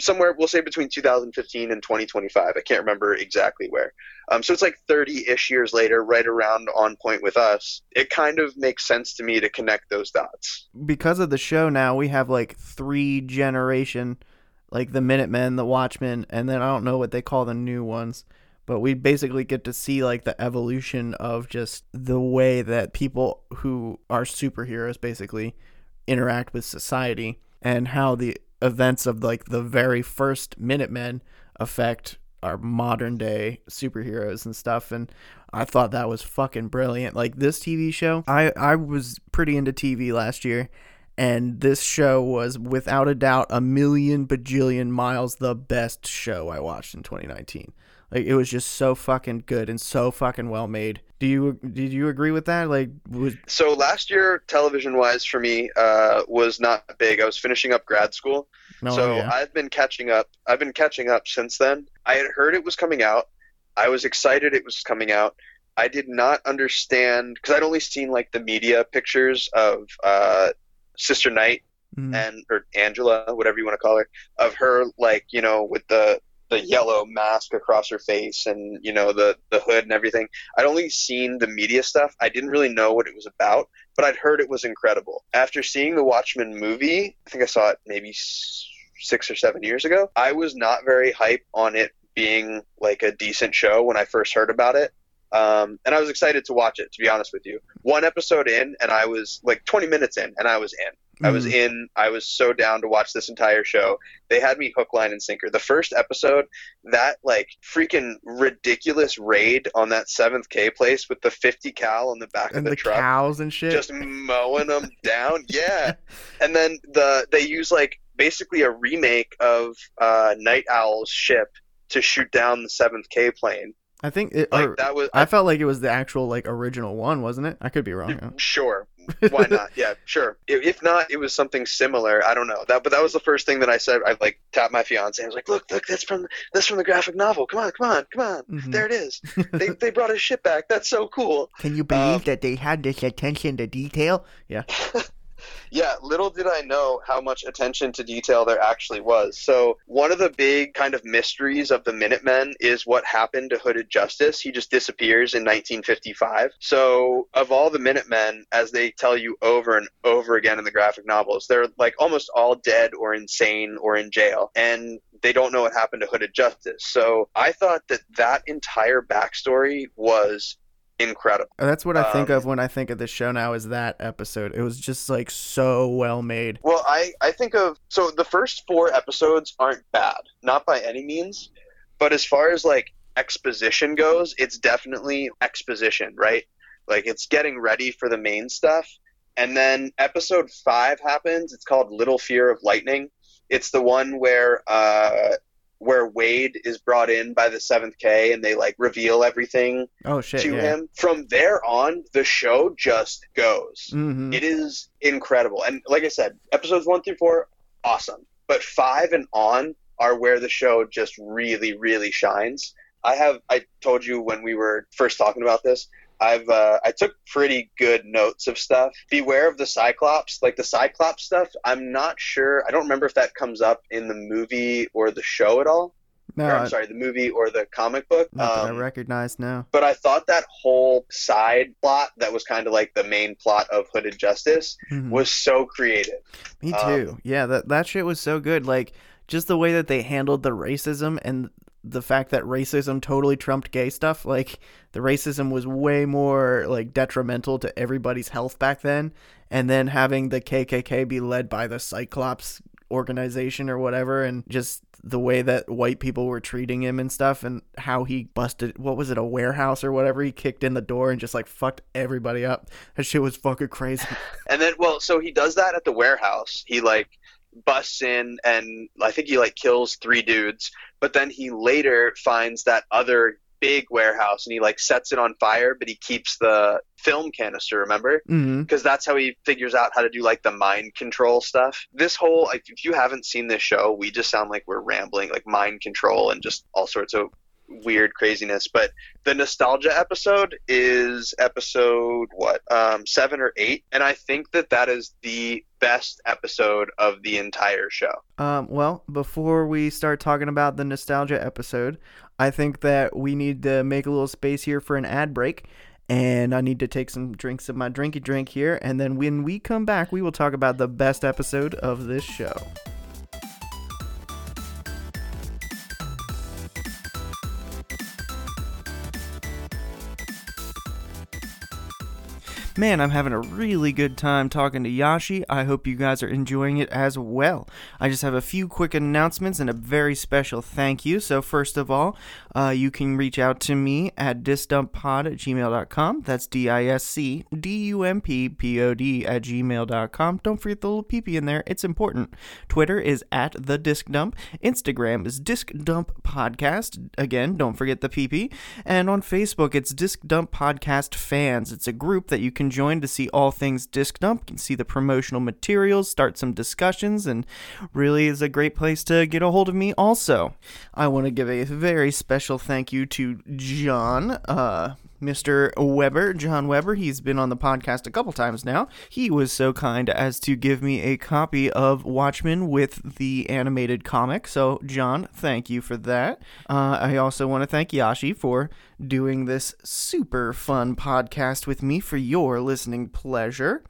somewhere we'll say between 2015 and 2025. I can't remember exactly where. Um, so it's like 30-ish years later, right around on point with us. It kind of makes sense to me to connect those dots. because of the show now we have like three generation like the minutemen the watchmen and then i don't know what they call the new ones but we basically get to see like the evolution of just the way that people who are superheroes basically interact with society and how the events of like the very first minutemen affect our modern day superheroes and stuff and I thought that was fucking brilliant. Like this TV show, I I was pretty into TV last year, and this show was without a doubt a million bajillion miles the best show I watched in 2019. Like it was just so fucking good and so fucking well made Do you did you agree with that? Like, was, So last year, television wise for me, uh, was not big. I was finishing up grad school, no, so Oh, yeah. I've been catching up. I've been catching up since then. I had heard it was coming out. I was excited it was coming out. I did not understand because I'd only seen like the media pictures of uh, Sister Night Mhm. and or Angela, whatever you want to call her, of her like you know with the the yellow mask across her face and you know the the hood and everything. I'd only seen the media stuff. I didn't really know what it was about, but I'd heard it was incredible. After seeing the Watchmen movie, I think I saw it maybe six or seven years ago. I was not very hype on it being like a decent show when I first heard about it. Um, and I was excited to watch it, to be honest with you. One episode in, and I was like 20 minutes in, and I was in. I was Mhm. in. I was so down to watch this entire show. They had me hook, line, and sinker. The first episode, that like freaking ridiculous raid on that seventh K place with the 50 cal on the back and of the, the truck, cows and shit. just mowing them down. Yeah, and then the they use like basically a remake of uh, Night Owl's ship to shoot down the seventh K plane. I think it, Like that was I felt like it was the actual like original one, wasn't it? I could be wrong. yeah. Sure. Why not? Yeah, sure. If, not, it was something similar. I don't know. That, but that was the first thing that I said. I like tapped my fiance. I was like, "Look, look, that's from that's from the graphic novel. Come on, come on, come on. Mhm. There it is. They they brought his ship back. That's so cool." Can you believe Um, that they had this attention to detail? Yeah. Yeah, little did I know how much attention to detail there actually was. So, one of the big kind of mysteries of the Minutemen is what happened to Hooded Justice. He just disappears in 1955. So, of all the Minutemen, as they tell you over and over again in the graphic novels, they're like almost all dead or insane or in jail. And they don't know what happened to Hooded Justice. So, I thought that that entire backstory was incredible. That's what I think Um, of when I think of this show now is that episode. It was just like so well made. Well, I, I think of so the first four episodes aren't bad, not by any means, but as far as like exposition goes, it's definitely exposition, right? Like it's getting ready for the main stuff. And then episode five happens. It's called Little Fear of Lightning. It's the one where uh, where Wade is brought in by the Seventh K, and they like reveal everything Oh shit, to yeah. him. From there on, the show just goes. hmm It is incredible. And like I said, episodes one through four, awesome. But five and on are where the show just really, really shines. I have I told you when we were first talking about this, I've uh, I took pretty good notes of stuff. Beware of the Cyclops, like the Cyclops stuff. I'm not sure. I don't remember if that comes up in the movie or the show at all. No, or, I'm I- sorry, the movie or the comic book. that I Um, recognize now. but I thought that whole side plot that was kind of like the main plot of Hooded Justice Mhm. was so creative. Me um, too. yeah, that that shit was so good. Like just the way that they handled the racism and the fact that racism totally trumped gay stuff. Like the racism was way more like detrimental to everybody's health back then. And then having the KKK be led by the Cyclops organization or whatever, and just the way that white people were treating him and stuff, and how he busted what was it a warehouse or whatever? He kicked in the door and just like fucked everybody up. That shit was fucking crazy. And then, well, so he does that at the warehouse. He like busts in and I think he like kills three dudes, but then he later finds that other big warehouse and he like sets it on fire, but he keeps the film canister, remember? Mm-hmm. because that's how he figures out how to do like the mind control stuff. This whole like if you haven't seen this show, we just sound like we're rambling like mind control and just all sorts of weird craziness. But the nostalgia episode is episode what um, seven or eight, and I think that that is the best episode of the entire show. Um, well, before we start talking about the nostalgia episode, I think that we need to make a little space here for an ad break. And I need to take some drinks of my drinky drink here. And then when we come back, we will talk about the best episode of this show. Man, I'm having a really good time talking to Yashi. I hope you guys are enjoying it as well. I just have a few quick announcements and a very special thank you. So, first of all, uh, you can reach out to me at discdumppod at gmail.com. That's D I S C D U M P P O D at gmail.com. Don't forget the little peepee in there, it's important. Twitter is at the disc dump. Instagram is disc dump podcast. Again, don't forget the PP. And on Facebook, it's Disc Dump Podcast Fans. It's a group that you can join to see all things Disc Dump. You can see the promotional materials, start some discussions, and really is a great place to get a hold of me also. I want to give a very special thank you to John, uh, Mr. Weber, John Weber. He's been on the podcast a couple times now. He was so kind as to give me a copy of Watchmen with the animated comic. So, John, thank you for that. Uh, I also want to thank Yashi for doing this super fun podcast with me for your listening pleasure.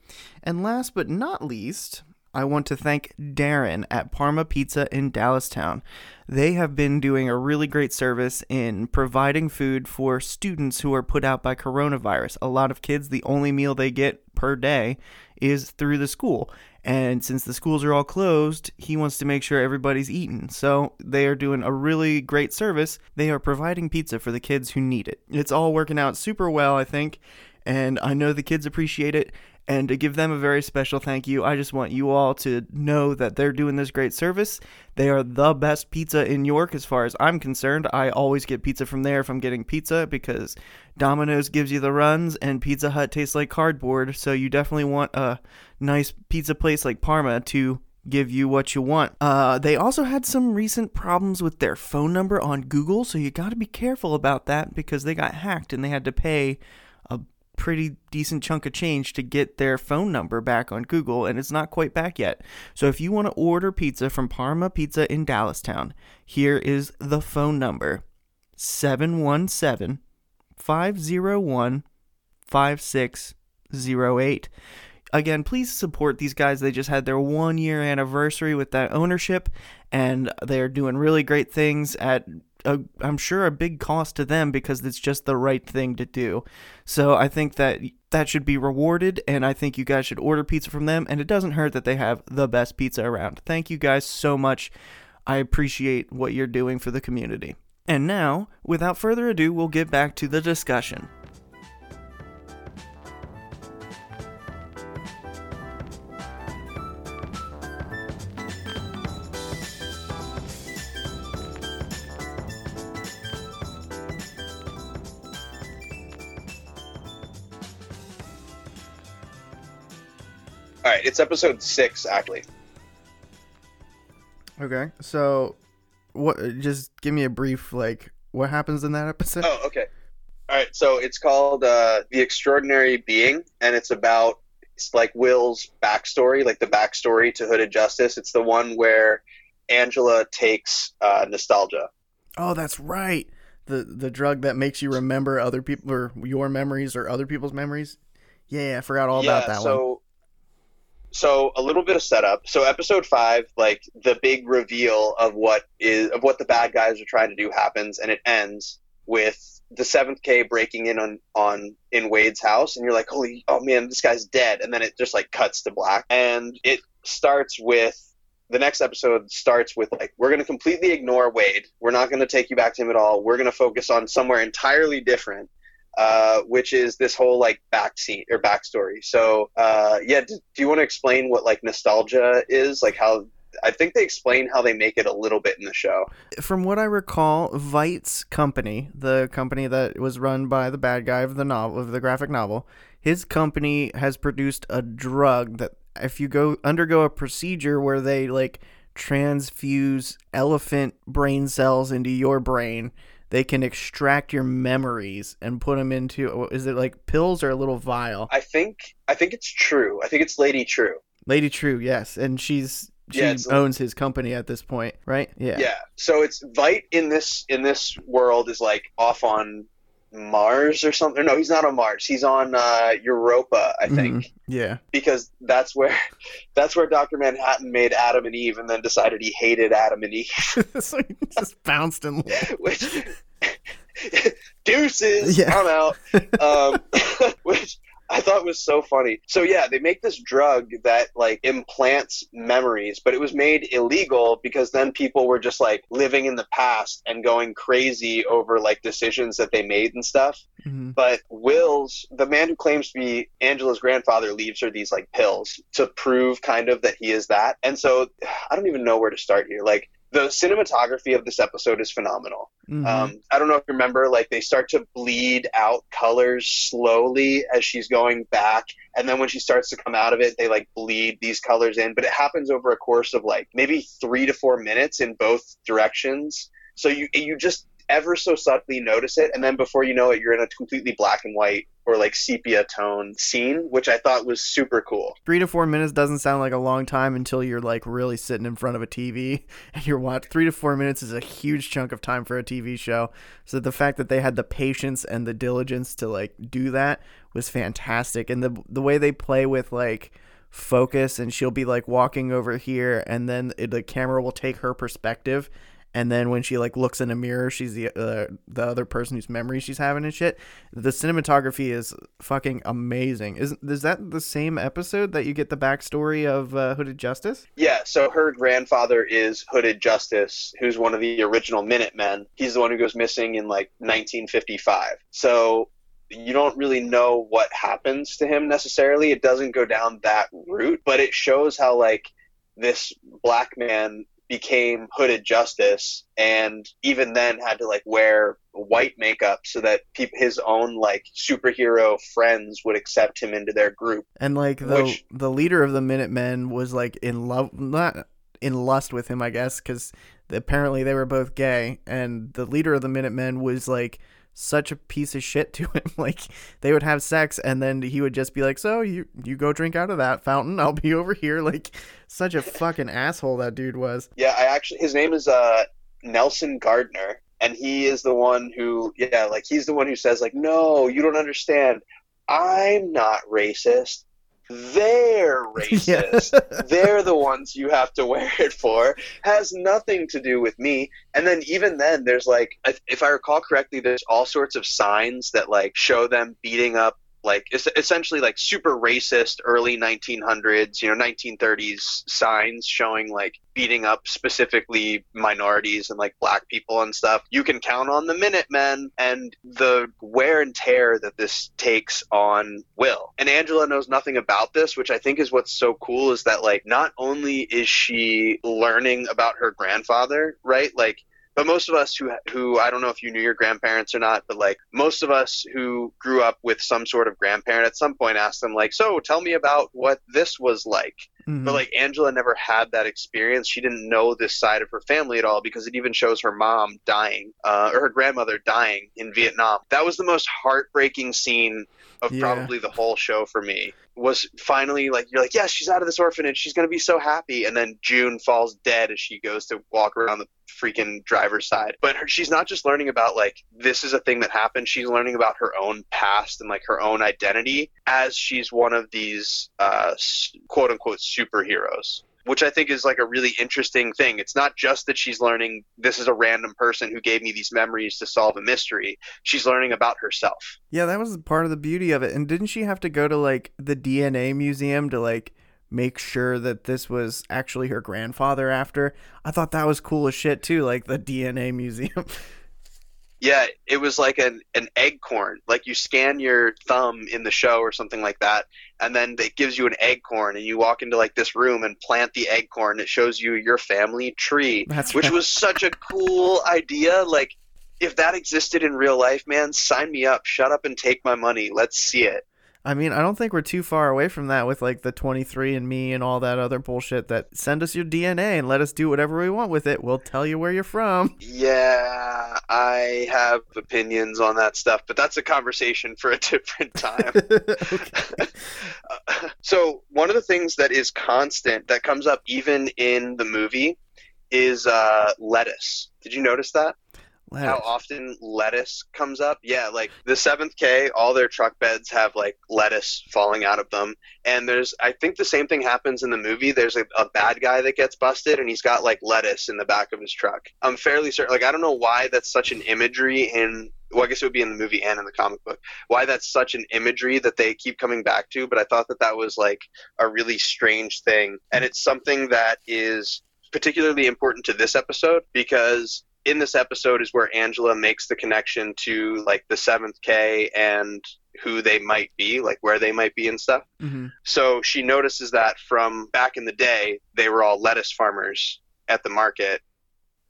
And last but not least, I want to thank Darren at Parma Pizza in Dallastown. They have been doing a really great service in providing food for students who are put out by coronavirus. A lot of kids, the only meal they get per day is through the school. And since the schools are all closed, he wants to make sure everybody's eaten. So they are doing a really great service. They are providing pizza for the kids who need it. It's all working out super well, I think. And I know the kids appreciate it. And to give them a very special thank you, I just want you all to know that they're doing this great service. They are the best pizza in York as far as I'm concerned. I always get pizza from there if I'm getting pizza because Domino's gives you the runs and Pizza Hut tastes like cardboard. So you definitely want a nice pizza place like Parma to give you what you want. Uh, they also had some recent problems with their phone number on Google, so you got to be careful about that because they got hacked and they had to pay a pretty decent chunk of change to get their phone number back on Google, and it's not quite back yet. So if you want to order pizza from Parma Pizza in Dallastown, here is the phone number 717 501 5608. Again, please support these guys. They just had their one year anniversary with that ownership, and they're doing really great things at a, I'm sure a big cost to them because it's just the right thing to do. So I think that that should be rewarded, and I think you guys should order pizza from them. And it doesn't hurt that they have the best pizza around. Thank you guys so much. I appreciate what you're doing for the community. And now, without further ado, we'll get back to the discussion. All right, it's episode six actually. Okay, so what? Just give me a brief like what happens in that episode. Oh, okay. All right, so it's called uh, The Extraordinary Being, and it's about it's like Will's backstory, like the backstory to Hooded Justice. It's the one where Angela takes uh, nostalgia. Oh, that's right. The the drug that makes you remember other people or your memories or other people's memories. Yeah, I forgot all about that so, one. So a little bit of setup. So episode five, like the big reveal of what is of what the bad guys are trying to do happens, and it ends with the seventh K breaking in on on in Wade's house, and you're like, holy, oh man, this guy's dead, and then it just like cuts to black, and it starts with the next episode starts with like we're going to completely ignore Wade. We're not going to take you back to him at all. We're going to focus on somewhere entirely different, uh, which is this whole like back scene or backstory. So uh, yeah, do, do you want to explain what like nostalgia is? Like how I think they explain how they make it a little bit in the show. From what I recall, Veidt's company, the company that was run by the bad guy of the novel of the graphic novel, his company has produced a drug that if you go undergo a procedure where they like transfuse elephant brain cells into your brain, they can extract your memories and put them into is it like pills or a little vial? I think I think it's true. I think it's Lady Trieu. Lady Trieu, yes, and she's she Yeah, owns his company at this point, right? Yeah. Yeah. So it's Veidt in this in this world is like off on Mars or something. No, he's not on Mars. He's on uh, Europa, I think, Mhm. Yeah. because that's where that's where Doctor Manhattan made Adam and Eve, and then decided he hated Adam and Eve. so he just bounced and which deuces Yeah. i'm out um, which I thought it was so funny. So yeah, they make this drug that like implants memories, but it was made illegal because then people were just like living in the past and going crazy over like decisions that they made and stuff. Mhm. But Will's the man who claims to be Angela's grandfather leaves her these like pills to prove kind of that he is that. And so I don't even know where to start here. Like the cinematography of this episode is phenomenal. Mhm. Um, I don't know if you remember, like they start to bleed out colors slowly as she's going back, and then when she starts to come out of it, they like bleed these colors in. But it happens over a course of like maybe three to four minutes in both directions. So you you just ever so subtly notice it, and then before you know it, you're in a completely black and white or like sepia tone scene, which I thought was super cool. three to four minutes doesn't sound like a long time until you're like really sitting in front of a TV and you're watching. Three to four minutes is a huge chunk of time for a TV show. So the fact that they had the patience and the diligence to like do that was fantastic, and the the way they play with like focus and she'll be like walking over here and then it, the camera will take her perspective and then when she like looks in a mirror she's the uh, the other person whose memory she's having and shit the cinematography is fucking amazing is is that the same episode that you get the backstory of uh, hooded justice Yeah, so her grandfather is Hooded Justice, who's one of the original Minutemen. He's the one who goes missing in like 1955. So you don't really know what happens to him necessarily. It doesn't go down that route, but it shows how like this black man became Hooded Justice and even then had to like wear white makeup so that peop his own like superhero friends would accept him into their group. and like the Which- the leader of the minutemen was like in love not in lust with him i guess because apparently they were both gay and the leader of the minutemen was like such a piece of shit to him like they would have sex and then he would just be like so you you go drink out of that fountain i'll be over here like such a fucking asshole that dude was Yeah, I actually his name is uh Nelson Gardner and he is the one who yeah, like he's the one who says like no, you don't understand. I'm not racist. They're racist. They're the ones you have to wear it for. Has nothing to do with me. And then even then there's like if- if I recall correctly there's all sorts of signs that like show them beating up like es- essentially like super racist early 1900s you know 1930s signs showing like beating up specifically minorities and like black people and stuff. You can count on the minutemen and the wear and tear that this takes on will. And angela knows nothing about this which i think is what's so cool is that like not only is she learning about her grandfather right? Like but most of us who who I don't know if you knew your grandparents or not, but like most of us who grew up with some sort of grandparent at some point asked them like, "So, tell me about what this was like." Mhm. But like Angela never had that experience. She didn't know this side of her family at all because it even shows her mom dying, uh, or her grandmother dying in Vietnam. That was the most heartbreaking scene of Yeah. probably the whole show for me. Was finally like you're like, yes, she's out of this orphanage. She's gonna be so happy, and then June falls dead as she goes to walk around the freaking driver's side. But her, she's not just learning about like this is a thing that happened. She's learning about her own past and like her own identity as she's one of these uh, quote unquote superheroes. Which I think is like a really interesting thing. It's not just that she's learning this is a random person who gave me these memories to solve a mystery. She's learning about herself. Yeah, that was part of the beauty of it. And didn't she have to go to like the DNA museum to like make sure that this was actually her grandfather after? I thought that was cool as shit too, like the DNA museum. Yeah, it was like an, an egg corn. Like you scan your thumb in the show or something like that, and then it gives you an egg corn, and you walk into like this room and plant the egg corn. It shows you your family tree, That's which right. was such a cool idea. Like, if that existed in real life, man, sign me up. Shut up and take my money. Let's see it. I mean, I don't think we're too far away from that with like the 23 and me and all that other bullshit that send us your DNA and let us do whatever we want with it. We'll tell you where you're from. Yeah, I have opinions on that stuff, but that's a conversation for a different time. so one of the things that is constant that comes up even in the movie is uh, lettuce. Did you notice that? How often lettuce comes up. Yeah, like the seventh K, all their truck beds have like lettuce falling out of them. And there's, I think the same thing happens in the movie. There's a, a bad guy that gets busted and he's got like lettuce in the back of his truck. I'm fairly certain, like, I don't know why that's such an imagery in, well, I guess it would be in the movie and in the comic book, why that's such an imagery that they keep coming back to. But I thought that that was like a really strange thing. And it's something that is particularly important to this episode because in this episode is where Angela makes the connection to like the seventh K and who they might be, like where they might be and stuff. hmm So she notices that from back in the day, they were all lettuce farmers at the market.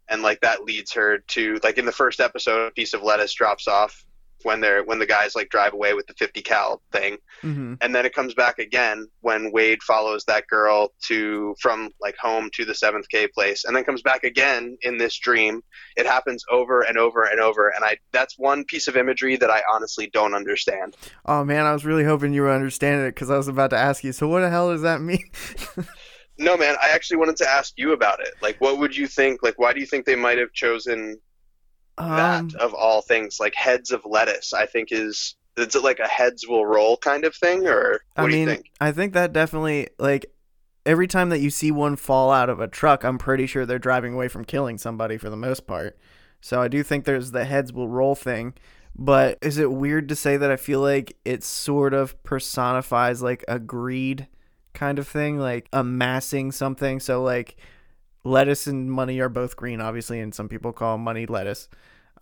And like that leads her to like in the first episode, a piece of lettuce drops off when they're when the guys like drive away with the 50 cal thing mm-hmm. and then it comes back again when Wade follows that girl to from like home to the seventh K place, and then comes back again in this dream. It happens over and over and over, and I that's one piece of imagery that I honestly don't understand. Oh man, I was really hoping you were understanding it because I was about to ask you. So what the hell does that mean? No, man, I actually wanted to ask you about it. Like, what would you think? Like, why do you think they might have chosen that Um, of all things? Like heads of lettuce, I think is is it like a heads will roll kind of thing, or what I do mean, you think? I think that definitely like every time that you see one fall out of a truck, I'm pretty sure they're driving away from killing somebody for the most part. So I do think there's the heads will roll thing. But is it weird to say that I feel like it sort of personifies like a greed kind of thing, like amassing something? So like lettuce and money are both green, obviously, and some people call money lettuce.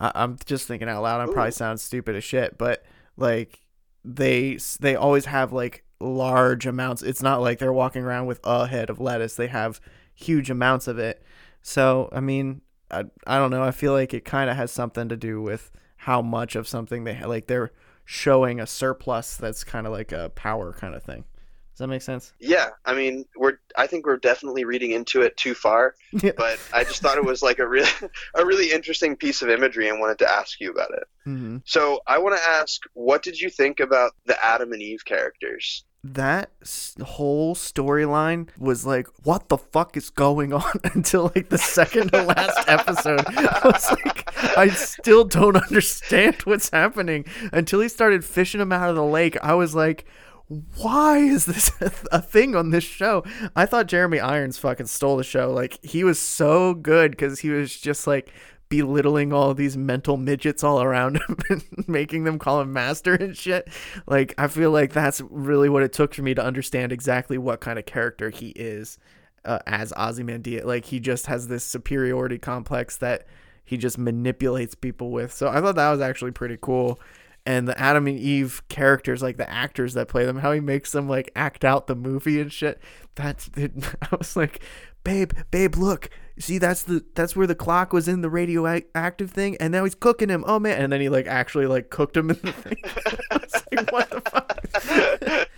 I- I'm just thinking out loud. I probably sound stupid as shit, but like they they always have like large amounts. It's not like they're walking around with a head of lettuce. They have huge amounts of it. So I mean, I I don't know. I feel like it kind of has something to do with how much of something they ha- like. They're showing a surplus that's kind of like a power kind of thing. Does that make sense? Yeah, I mean, we're I think we're definitely reading into it too far. Yeah. but I just thought it was like a really a really interesting piece of imagery and wanted to ask you about it. hmm So I want to ask, what did you think about the Adam and Eve characters? that whole storyline was like, what the fuck is going on until like the second to last episode. I was like, I still don't understand what's happening until he started fishing him out of the lake. I was like, why is this a, thing on this show? I thought Jeremy Irons fucking stole the show. Like he was so good because he was just like belittling all these mental midgets all around him and making them call him master and shit. Like I feel like that's really what it took for me to understand exactly what kind of character he is uh, as Ozymandias. Like he just has this superiority complex that he just manipulates people with. So I thought that was actually pretty cool. And the Adam and Eve characters, like the actors that play them, how he makes them like act out the movie and shit. That's it. I was like, babe, babe, look, see, that's the that's where the clock was in the radioactive thing, and now he's cooking him. Oh man! And then he like actually like cooked him in the thing. Like, what the fuck?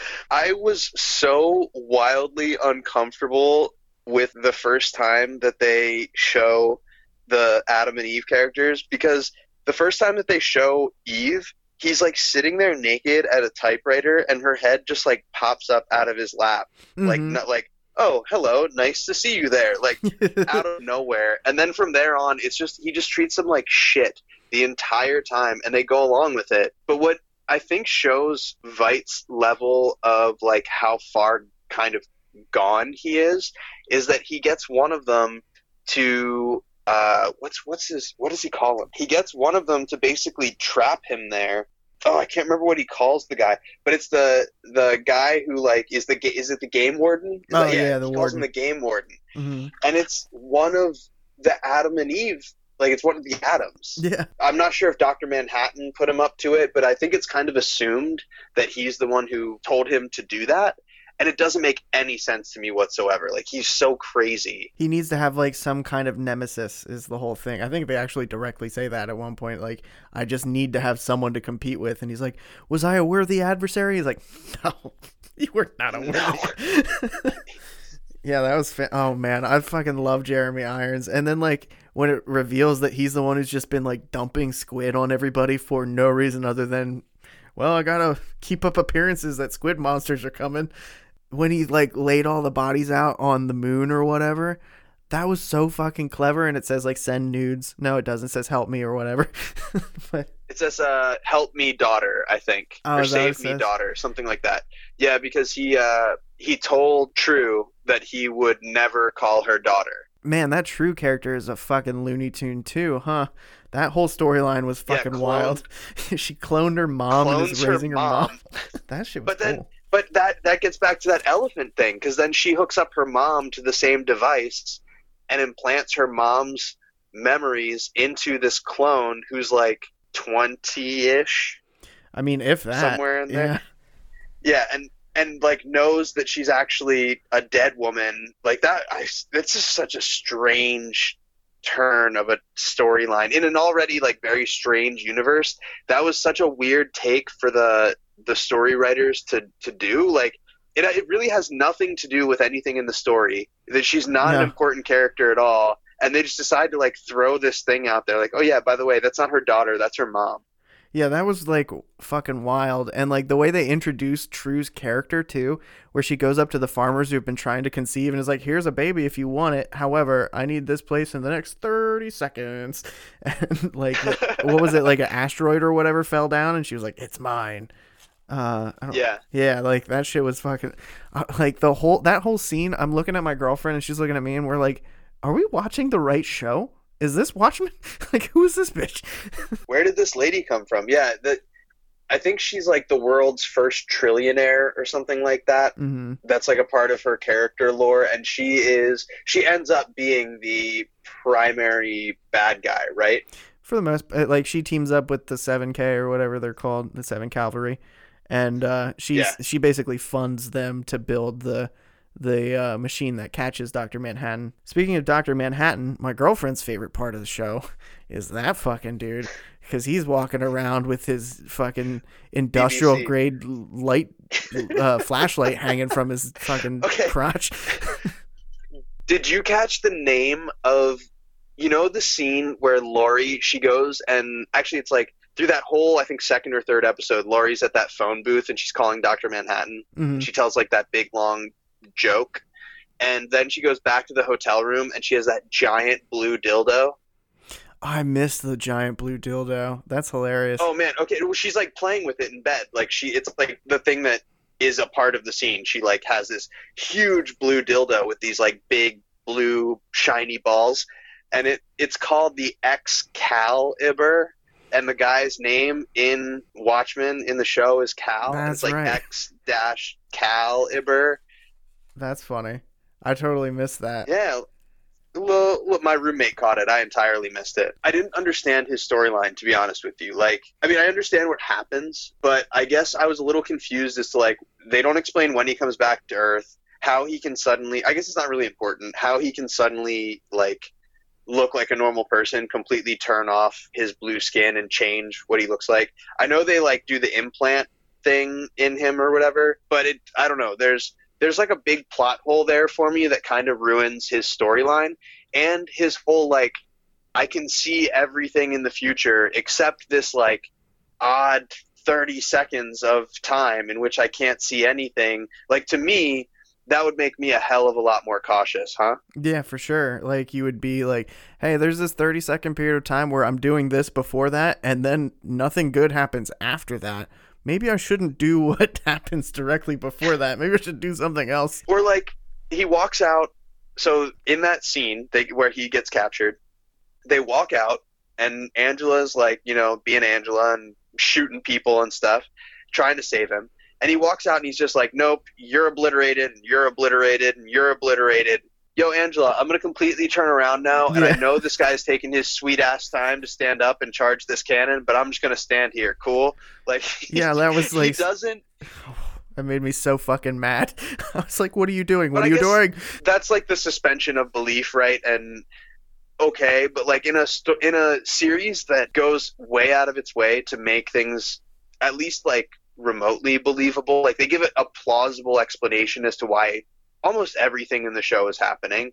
I was so wildly uncomfortable with the first time that they show the Adam and Eve characters because the first time that they show Eve, he's like sitting there naked at a typewriter and her head just like pops up out of his lap. Like Mhm. not like, "Oh, hello, nice to see you there." Like out of nowhere. And then from there on, it's just he just treats them like shit the entire time, and they go along with it. But what I think shows Veidt's level of like how far kind of gone he is is that he gets one of them to uh what's what's his what does he call him? He gets one of them to basically trap him there. Oh, I can't remember what he calls the guy, but it's the the guy who like is the is it the game warden? Is Oh, that- yeah, the he calls warden. him the game warden Mhm. and it's one of the Adam and Eve. Like it's one of the Adams. Yeah. I'm not sure if Doctor Manhattan put him up to it, but I think it's kind of assumed that he's the one who told him to do that, and it doesn't make any sense to me whatsoever. Like he's so crazy. He needs to have like some kind of nemesis is the whole thing. I think they actually directly say that at one point. Like, I just need to have someone to compete with. And he's like, Was I a worthy adversary? He's like, No, you were not a worthy. yeah, that was fa- oh man, I fucking love Jeremy Irons. And then like when it reveals that he's the one who's just been like dumping squid on everybody for no reason other than well, I gotta keep up appearances that squid monsters are coming. When he like laid all the bodies out on the moon or whatever, That was so fucking clever, and it says like send nudes. No, it doesn't. It says help me or whatever. but It says, uh, "Help me, daughter." I think, Oh, or is that what it "Save me, daughter," something like that. Yeah, because he uh, he told Trieu that he would never call her daughter. man, that Trieu character is a fucking Looney Tune too, huh? That whole storyline was fucking cloned- wild. she cloned her mom and is Clones her raising her mom. mom. that shit was But then- cool. But that that gets back to that elephant thing, because then she hooks up her mom to the same device and implants her mom's memories into this clone who's like twenty-ish, I mean, if that somewhere in there. yeah. Yeah, and and like knows that she's actually a dead woman. Like that, I, it's just such a strange turn of a storyline in an already like very strange universe. That was such a weird take for the the story writers to to do. Like it, it really has nothing to do with anything in the story. That she's not No. an important character at all. And they just decide to like throw this thing out there, like, oh yeah, by the way, that's not her daughter, that's her mom. Yeah, that was like fucking wild. And like the way they introduced Trieu's character too, where she goes up to the farmers who've been trying to conceive and is like, here's a baby if you want it. However, I need this place in the next 30 seconds. And like, what was it? Like an asteroid or whatever fell down and she was like, it's mine. Uh, Yeah. yeah, like that shit was fucking, uh, like the whole, that whole scene. I'm looking at my girlfriend and she's looking at me and we're like, are we watching the right show? Is this Watchmen? like, who is this bitch? where did this lady come from? Yeah, the, I think she's like the world's first trillionaire or something like that. hmm That's like a part of her character lore, and she is she ends up being the primary bad guy, right? for the most uh, like she teams up with the 7k or whatever they're called the 7 cavalry and uh she's Yeah. she basically funds them to build the the uh, machine that catches Dr. Manhattan. Speaking of Dr. Manhattan, my girlfriend's favorite part of the show is that fucking dude because he's walking around with his fucking industrial BBC. grade light uh, flashlight hanging from his fucking Okay. crotch. Did you catch the name of you know the scene where Laurie she goes and actually it's like through that whole I think second or third episode Laurie's at that phone booth and she's calling Dr. Manhattan Mhm. she tells like that big long joke and then she goes back to the hotel room and she has that giant blue dildo I miss the giant blue dildo. That's hilarious. oh man okay well, she's like playing with it in bed like she it's like the thing that is a part of the scene she like has this huge blue dildo with these like big blue shiny balls and it it's called the excalibur and the guy's name in watchmen in the show is cal and That's it's like right. x dash calibur That's funny. I totally missed that. Yeah. Well, look, my roommate caught it. I entirely missed it. I didn't understand his storyline, to be honest with you. Like, I mean, I understand what happens, but I guess I was a little confused as to, like, they don't explain when he comes back to Earth, how he can suddenly, I guess it's not really important, how he can suddenly, like, look like a normal person, completely turn off his blue skin and change what he looks like. I know they, like, do the implant thing in him or whatever, but it, I don't know. There's, there's like a big plot hole there for me that kind of ruins his storyline and his whole like I can see everything in the future except this like odd 30 seconds of time in which I can't see anything. Like to me, that would make me a hell of a lot more cautious, huh? Yeah, for sure. Like you would be like, "Hey, there's this 30 second period of time where I'm doing this before that and then nothing good happens after that. Maybe I shouldn't do what happens directly before that. Maybe I should do something else." Or like he walks out. So in that scene they, where he gets captured, they walk out, and Angela's like, you know, being Angela and shooting people and stuff, trying to save him. And he walks out and he's just like, nope, you're obliterated, and you're obliterated, and you're obliterated. Yo, Angela, I'm gonna completely turn around now, and I know this guy's taking his sweet ass time to stand up and charge this cannon, but I'm just gonna stand here, cool? Like, Yeah, that was like, he doesn't that made me so fucking mad. I was like, "What are you doing? What are you doing?" that's like the suspension of belief, right? And okay, but like in a sto- in a series that goes way out of its way to make things at least like remotely believable, like they give it a plausible explanation as to why almost everything in the show is happening,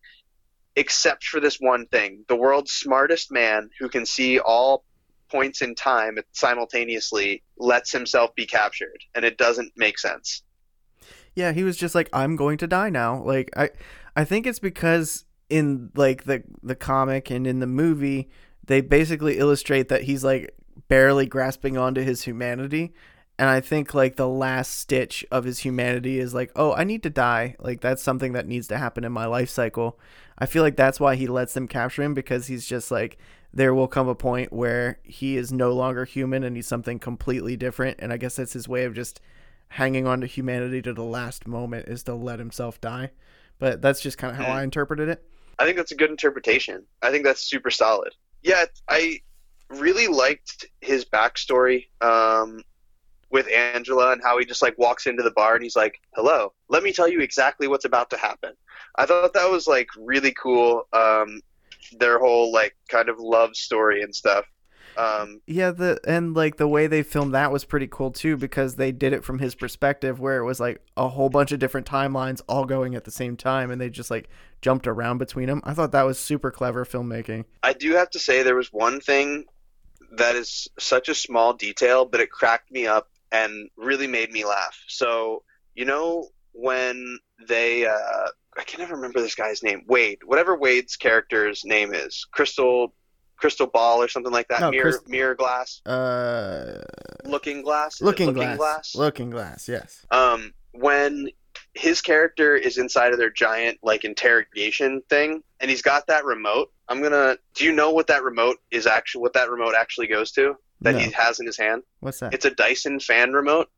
except for this one thing: the world's smartest man who can see all points in time simultaneously lets himself be captured, and it doesn't make sense. Yeah, he was just like, "I'm going to die now." Like I I think it's because in like the the comic and in the movie, they basically illustrate that he's like barely grasping onto his humanity. And I think like the last stitch of his humanity is like, oh, I need to die. Like that's something that needs to happen in my life cycle. I feel like that's why he lets them capture him because he's just like there will come a point where he is no longer human and he's something completely different. And I guess that's his way of just hanging on to humanity to the last moment is to let himself die. But that's just kind of how I interpreted it. I think that's a good interpretation. I think that's super solid. Yeah, I really liked his backstory um, with Angela and how he just like walks into the bar and he's like, "Hello, let me tell you exactly what's about to happen." I thought that was like really cool. Um, their whole like kind of love story and stuff. Um, Yeah, the and like the way they filmed that was pretty cool too because they did it from his perspective where it was like a whole bunch of different timelines all going at the same time and they just like jumped around between them. I thought that was super clever filmmaking. I do have to say there was one thing that is such a small detail, but it cracked me up and really made me laugh. So you know when they uh, I can never remember this guy's name, Wade, whatever Wade's character's name is, Crystal Crystal Ball or something like that, No, mirror mirror glass, Uh looking glass, it looking, glass. Looking glass, yes. um, when his character is inside of their giant like interrogation thing and he's got that remote i'm gonna do you know what that remote is actually what that remote actually goes to that No. he has in his hand What's that? it's a dyson fan remote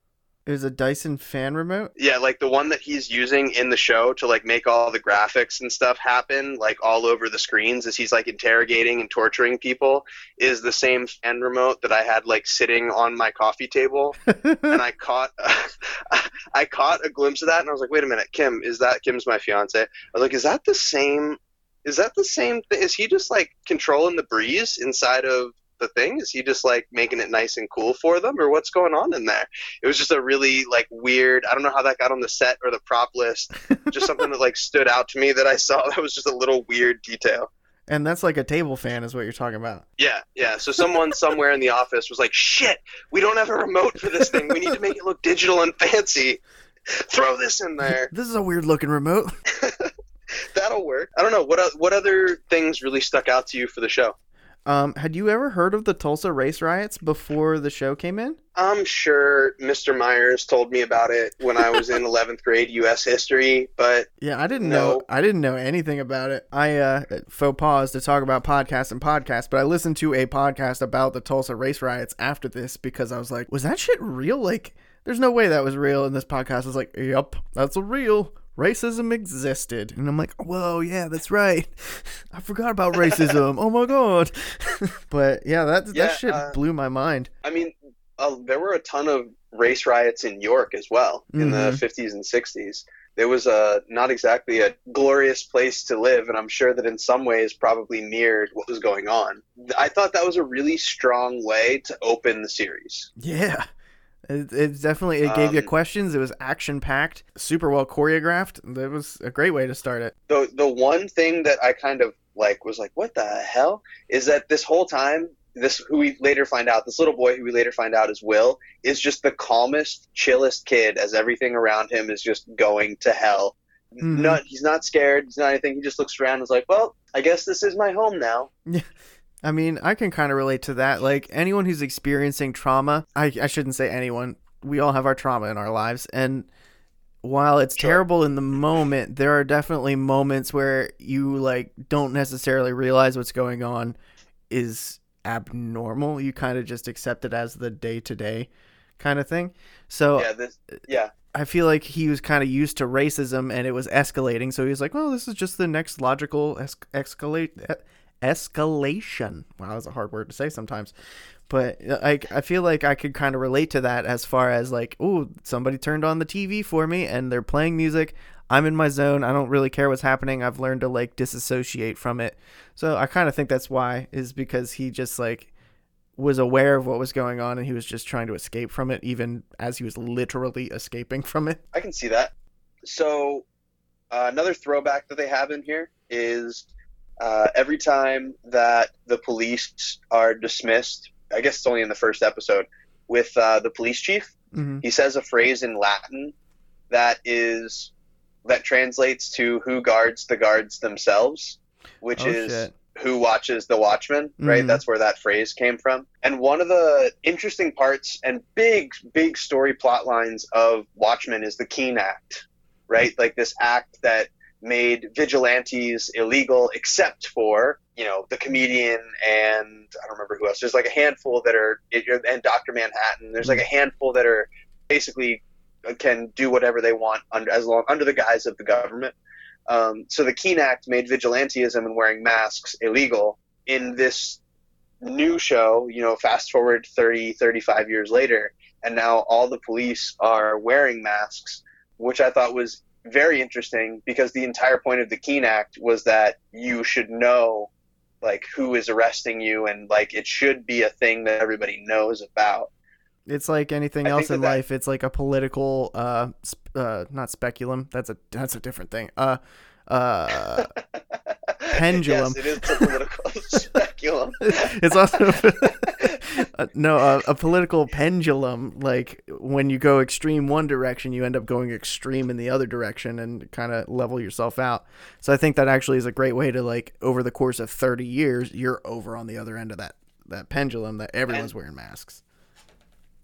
It was a Dyson fan remote? yeah like the one that he's using in the show to like make all the graphics and stuff happen like all over the screens as he's like interrogating and torturing people is the same fan remote that i had like sitting on my coffee table and I caught I caught a glimpse of that, and I was like, "Wait a minute, Kim, is that Kim's my fiance?" I was like, "Is that the same? Is that the same? Th- is he just like controlling the breeze inside of the thing? Is he just like making it nice and cool for them, or what's going on in there?" It was just a really like weird. I don't know how that got on the set or the prop list. Just something that like stood out to me that I saw. That was just a little weird detail. and that's like a table fan is what you're talking about. Yeah, yeah. So someone somewhere in the office was like, "Shit, we don't have a remote for this thing. We need to make it look digital and fancy. Throw this in there. This is a weird looking remote. That'll work." I don't know what what other things really stuck out to you for the show. Um, had you ever heard of the Tulsa race riots before the show came in? I'm sure Mr. Myers told me about it when I was in 11th grade U.S. history, but Yeah, I didn't know. I didn't know anything about it. I uh, faux pause to talk about podcasts and podcasts, but I listened to a podcast about the Tulsa race riots after this because I was like, was that shit real? Like, there's no way that was real. And this podcast was like, yep, that's real. Racism existed, and I'm like, whoa, yeah, that's right. I forgot about racism. oh my god. but yeah, that Yeah, that shit uh, blew my mind. I mean, uh, there were a ton of race riots in York as well in the 50s and 60s. There was a not exactly a glorious place to live, and I'm sure that in some ways probably mirrored what was going on. I thought that was a really strong way to open the series. Yeah. It, it definitely it gave you Um, questions. It was action packed, super well choreographed. That was a great way to start it. The the one thing that I kind of like was like, what the hell is that? This whole time, this who we later find out, this little boy who we later find out is Will, is just the calmest, chillest kid as everything around him is just going to hell. Mhm. Not, he's not scared. He's not anything. He just looks around and is like, well, I guess this is my home now. I mean, I can kind of relate to that. Like anyone who's experiencing trauma, I, I shouldn't say anyone. We all have our trauma in our lives, and while it's Sure. terrible in the moment, there are definitely moments where you like don't necessarily realize what's going on is abnormal. You kind of just accept it as the day to day kind of thing. So Yeah, this, yeah, I feel like he was kind of used to racism and it was escalating. So he was like, "Well, this is just the next logical es- escalate escalation." Wow, that's a hard word to say sometimes. But uh, I I feel like I could kind of relate to that as far as like, "Oh, somebody turned on the TV for me and they're playing music. I'm in my zone. I don't really care what's happening. I've learned to like disassociate from it." So I kind of think that's why is because he just like was aware of what was going on and he was just trying to escape from it even as he was literally escaping from it. I can see that. So uh, another throwback that they have in here is uh, every time that the police are dismissed. I guess it's only in the first episode with uh, the police chief. hmm He says a phrase in Latin that is that translates to "Who guards the guards themselves." which Oh, is shit. who watches the Watchmen, right? Mhm. That's where that phrase came from. And one of the interesting parts and big, big story plot lines of Watchmen is the Keene Act, right? Like this act that made vigilantes illegal except for, you know, the comedian and I don't remember who else. There's like a handful that are, and Dr. Manhattan. There's like a handful that are basically can do whatever they want under, as long, under the guise of the government. Um, so the Keene Act made vigilantism and wearing masks illegal. In this new show, you know, fast forward 30, 35 years later, and now all the police are wearing masks, which I thought was very interesting because the entire point of the Keene Act was that you should know like who is arresting you and like it should be a thing that everybody knows about. It's like anything I else in that that- life. It's like a political, uh, sp- uh, not speculum. That's a that's a different thing. Uh, uh, Pendulum. yes, it is a political speculum. it's also uh, no a, a political pendulum. Like when you go extreme one direction, you end up going extreme in the other direction, and kind of level yourself out. So I think that actually is a great way to like over the course of thirty years, you're over on the other end of that that pendulum that everyone's wearing masks.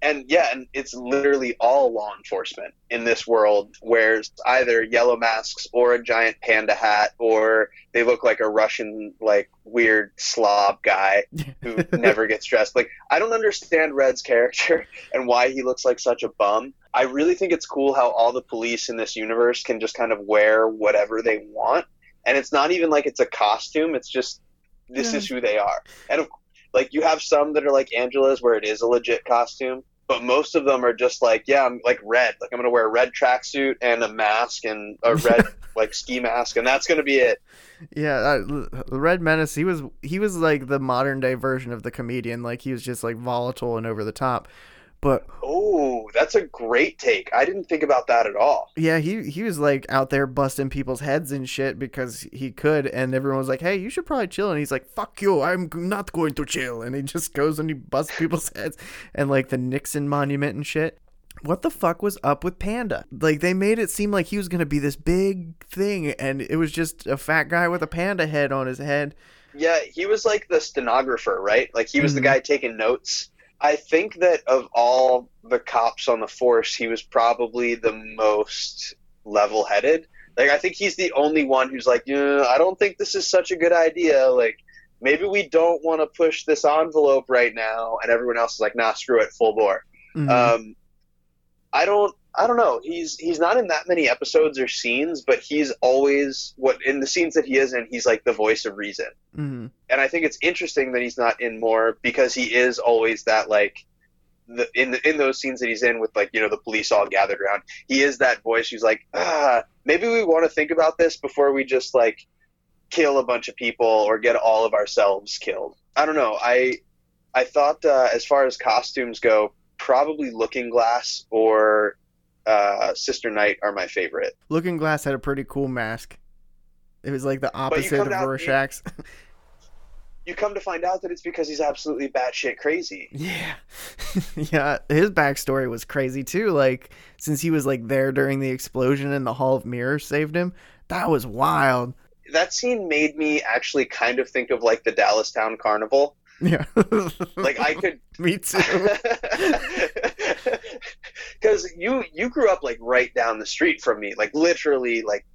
And yeah, and it's literally all law enforcement in this world wears either yellow masks or a giant panda hat, or they look like a Russian, like weird slob guy who never gets dressed. Like I don't understand Red's character and why he looks like such a bum. I really think it's cool how all the police in this universe can just kind of wear whatever they want, and it's not even like it's a costume. It's just this Yeah. is who they are, and of like you have some that are like Angela's where it is a legit costume, but most of them are just like, yeah, I'm like red. Like I'm gonna wear a red tracksuit and a mask and a red like ski mask, and that's gonna be it. Yeah, uh, the Red Menace. He was he was like the modern day version of the comedian. Like he was just like volatile and over the top. But Oh, that's a great take. I didn't think about that at all. yeah, he he was like out there busting people's heads and shit because he could, and everyone was like, "Hey, you should probably chill." And he's like, "Fuck you, I'm not going to chill." And he just goes and he busts people's heads and like the Nixon monument and shit. What the fuck was up with Panda? Like they made it seem like he was gonna be this big thing, and it was just a fat guy with a panda head on his head. Yeah, he was like the stenographer, right? Like he was Mhm. the guy taking notes. I think that of all the cops on the force, he was probably the most level-headed. Like I think he's the only one who's like, yeah, I don't think this is such a good idea. Like maybe we don't want to push this envelope right now. And everyone else is like, nah, screw it, full bore. Mhm. Um, I don't. I don't know. He's he's not in that many episodes or scenes, but he's always what in the scenes that he is in, he's like the voice of reason. Mhm. And I think it's interesting that he's not in more because he is always that like the in the, in those scenes that he's in with like you know the police all gathered around. He is that voice who's like, ah, maybe we want to think about this before we just like kill a bunch of people or get all of ourselves killed. I don't know. I I thought uh, as far as costumes go, probably Looking Glass or uh, Sister Night are my favorite. Looking Glass had a pretty cool mask. It was like the opposite of Rorschach's. You come to find out that it's because he's absolutely batshit crazy. yeah, yeah. His backstory was crazy too. Like since he was like there during the explosion and the Hall of Mirrors saved him, that was wild. That scene made me actually kind of think of like the Dallastown Carnival. Yeah, Like I could me too. Because you you grew up like right down the street from me like literally like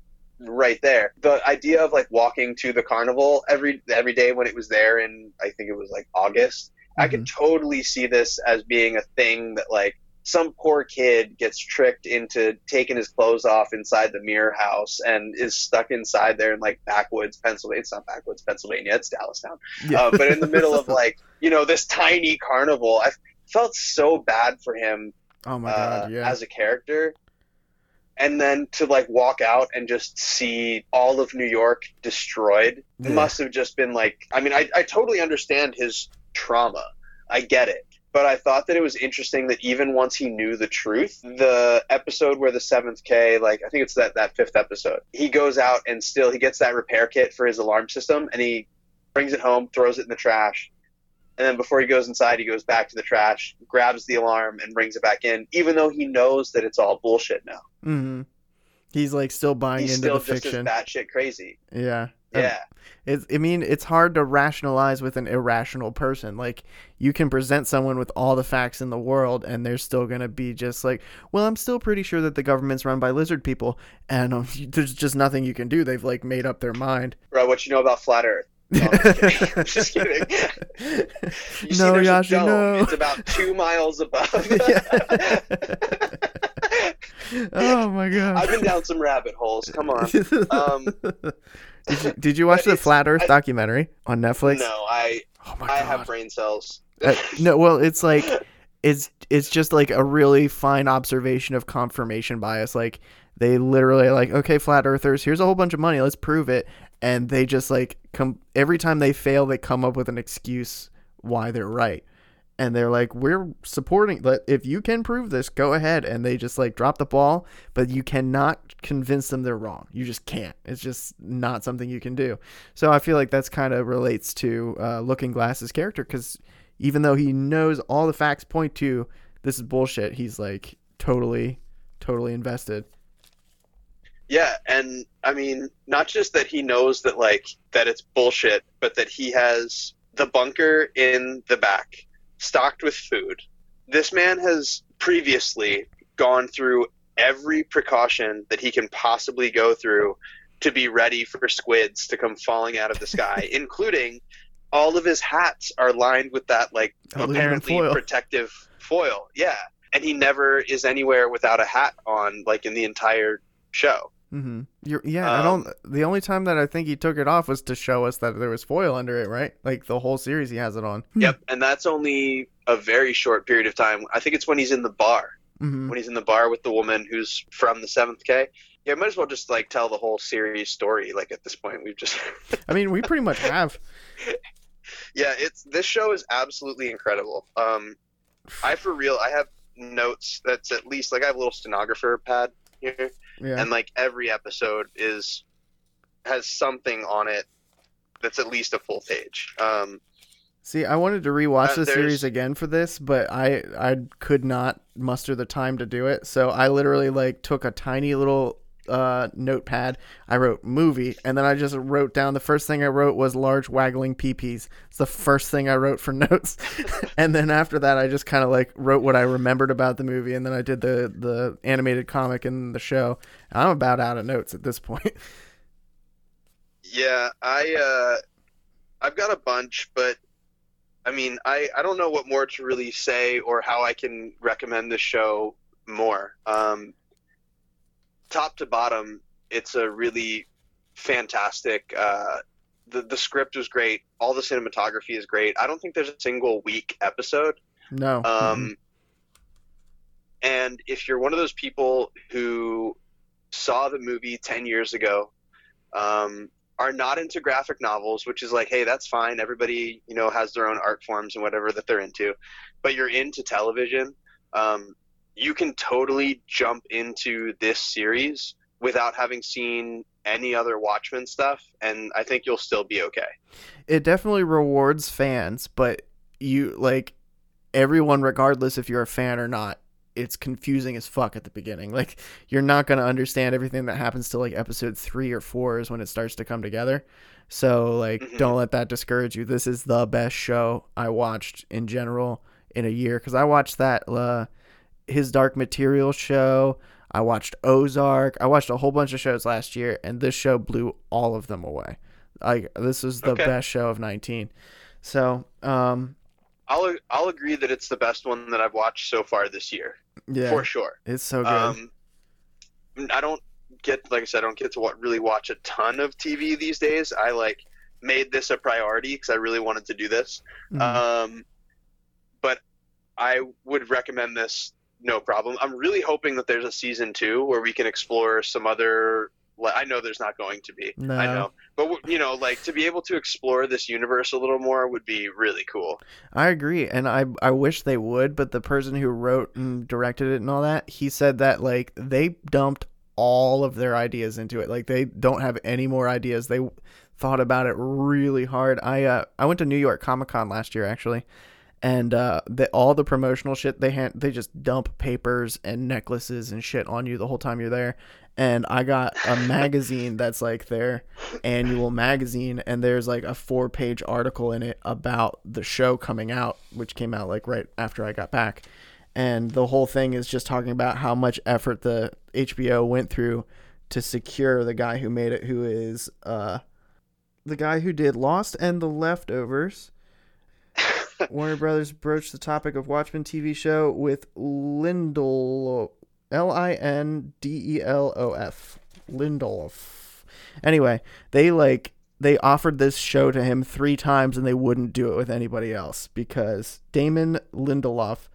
right there. The idea of like walking to the carnival every every day when it was there in i think it was like august i could totally see this as being a thing that like some poor kid gets tricked into taking his clothes off inside the mirror house and is stuck inside there in like backwoods pennsylvania it's not backwoods pennsylvania it's dallastown. Yeah. uh, but in the middle of like you know this tiny carnival i felt so bad for him oh my uh, god, yeah. as a character and then to like walk out and just see all of new york destroyed Yeah. must have just been like i mean I, I totally understand his trauma i get it but i thought that it was interesting that even once he knew the truth the episode where the seventh k like i think it's that that fifth episode he goes out and still he gets that repair kit for his alarm system and he brings it home throws it in the trash and then before he goes inside, he goes back to the trash, grabs the alarm, and brings it back in, even though he knows that it's all bullshit now. Mm-hmm. He's like still buying He's into still the just fiction. as batshit crazy. Yeah. Yeah. It's, I mean, it's hard to rationalize with an irrational person. Like, you can present someone with all the facts in the world, and they're still going to be just like, well, I'm still pretty sure that the government's run by lizard people, and um, there's just nothing you can do. They've, like, made up their mind. Bro, what you know about flat Earth? No, I'm just kidding. I'm just kidding. You no, Yashi, dome. no. It's about two miles above. oh, my God. I've been down some rabbit holes. Come on. Um, did, you, did you watch the Flat Earth I- documentary on Netflix? no, I Oh, my god. I have brain cells. Uh, no, well, it's like it's it's just like a really fine observation of confirmation bias. Like they literally are like, okay, flat earthers, here's a whole bunch of money, let's prove it, and they just like come every time they fail, they come up with an excuse why they're right. And they're like, we're supporting. But if you can prove this, go ahead. And they just like drop the ball, but you cannot convince them they're wrong. You just can't. It's just not something you can do. So I feel like that's kind of relates to uh, Looking Glass's character because even though he knows all the facts point to this is bullshit, he's like totally, totally invested. Yeah, and I mean, not just that he knows that like that it's bullshit, but that he has the bunker in the back stocked with food. This man has previously gone through every precaution that he can possibly go through to be ready for squids to come falling out of the sky, including all of his hats are lined with that like Aluminum apparently foil. protective foil. Yeah. And he never is anywhere without a hat on like in the entire show. Hmm You're, yeah, I Um, don't. The only time that I think he took it off was to show us that there was foil under it, right? Like the whole series, he has it on. Yep, and that's only a very short period of time. I think it's when he's in the bar. hmm When he's in the bar with the woman who's from the Seventh K. Yeah, I might as well just like tell the whole series story. Like at this point, we've just I mean, we pretty much have. yeah. It's this show is absolutely incredible. Um, I for real, I have notes that's at least like I have a little stenographer pad here, Yeah. and like every episode is has something on it that's at least a full page. Um, See, I wanted to rewatch Uh, the series again for this, but I I could not muster the time to do it. So I literally like took a tiny little uh notepad. I wrote movie, and then I just wrote down the first thing I wrote was large waggling peepees. It's the first thing I wrote for notes, and then after that, I just kind of like wrote what I remembered about the movie, and then I did the the animated comic and the show. I'm about out of notes at this point. Yeah, I uh, I've got a bunch, but I mean, I I don't know what more to really say or how I can recommend the show more. Um, top to bottom, it's a really fantastic. Uh, the the script was great. All the cinematography is great. I don't think there's a single weak episode. no. Um, and if you're one of those people who saw the movie 10 years ago, um, are not into graphic novels, which is like, hey, that's fine. Everybody, you know, has their own art forms and whatever that they're into, but you're into television, um, you can totally jump into this series without having seen any other Watchmen stuff, and I think you'll still be okay. it definitely rewards fans, but you like everyone, regardless if you're a fan or not, it's confusing as fuck at the beginning. Like you're not gonna understand everything that happens till like episode three or four is when it starts to come together. So like, Mhm. don't let that discourage you. This is the best show I watched in general in a year because I watched that uh, his Dark Material show. I watched Ozark. I watched a whole bunch of shows last year, and this show blew all of them away. Like this was the Okay. best show of 19. So, um, I'll I'll agree that it's the best one that I've watched so far this year, yeah, for sure. it's so good. Um, I don't get like I said, I don't get to what really watch a ton of TV these days. I like made this a priority because I really wanted to do this. Mhm. Um, but I would recommend this no problem. I'm really hoping that there's a season two where we can explore some other. like, I know there's not going to be. No. I know, but you know, like to be able to explore this universe a little more would be really cool. I agree, and I I wish they would, but the person who wrote and directed it and all that, he said that like they dumped all of their ideas into it. Like they don't have any more ideas. They thought about it really hard. I uh I went to New York Comic Con last year actually, and uh all the promotional shit they had they just dump papers and necklaces and shit on you the whole time you're there, and I got a magazine that's like their annual magazine, and there's like a four page article in it about the show coming out, which came out like right after I got back. And the whole thing is just talking about how much effort the HBO went through to secure the guy who made it, who is uh, the guy who did Lost and The Leftovers. Warner Brothers broached the topic of Watchmen TV show with Lindel, L I N D E L O F, Lindelof. Anyway, they like they offered this show to him three times and they wouldn't do it with anybody else because Damon Lindelof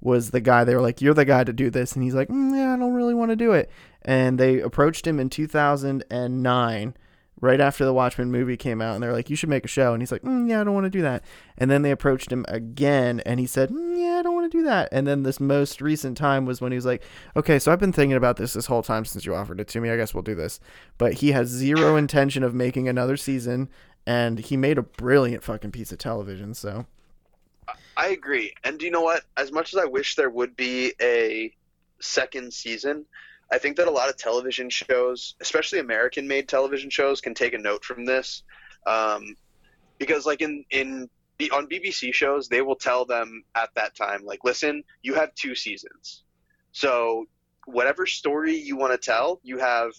was the guy. They were like, "You're the guy to do this," and he's like, mm, "Yeah, I don't really want to do it." And they approached him in 2009 right after the Watchmen movie came out, and they're like, "You should make a show," and he's like, mm, "Yeah, I don't want to do that." And then they approached him again, and he said, mm, "Yeah, I don't want to do that." And then this most recent time was when he was like, "Okay, so I've been thinking about this this whole time since you offered it to me. I guess we'll do this." But he has zero intention of making another season, and he made a brilliant fucking piece of television. So I agree. And do you know what? As much as I wish there would be a second season, I think that a lot of television shows, especially American made television shows, can take a note from this. Um, because like in, in the, on BBC shows, they will tell them at that time, like, listen, you have two seasons. So whatever story you want to tell, you have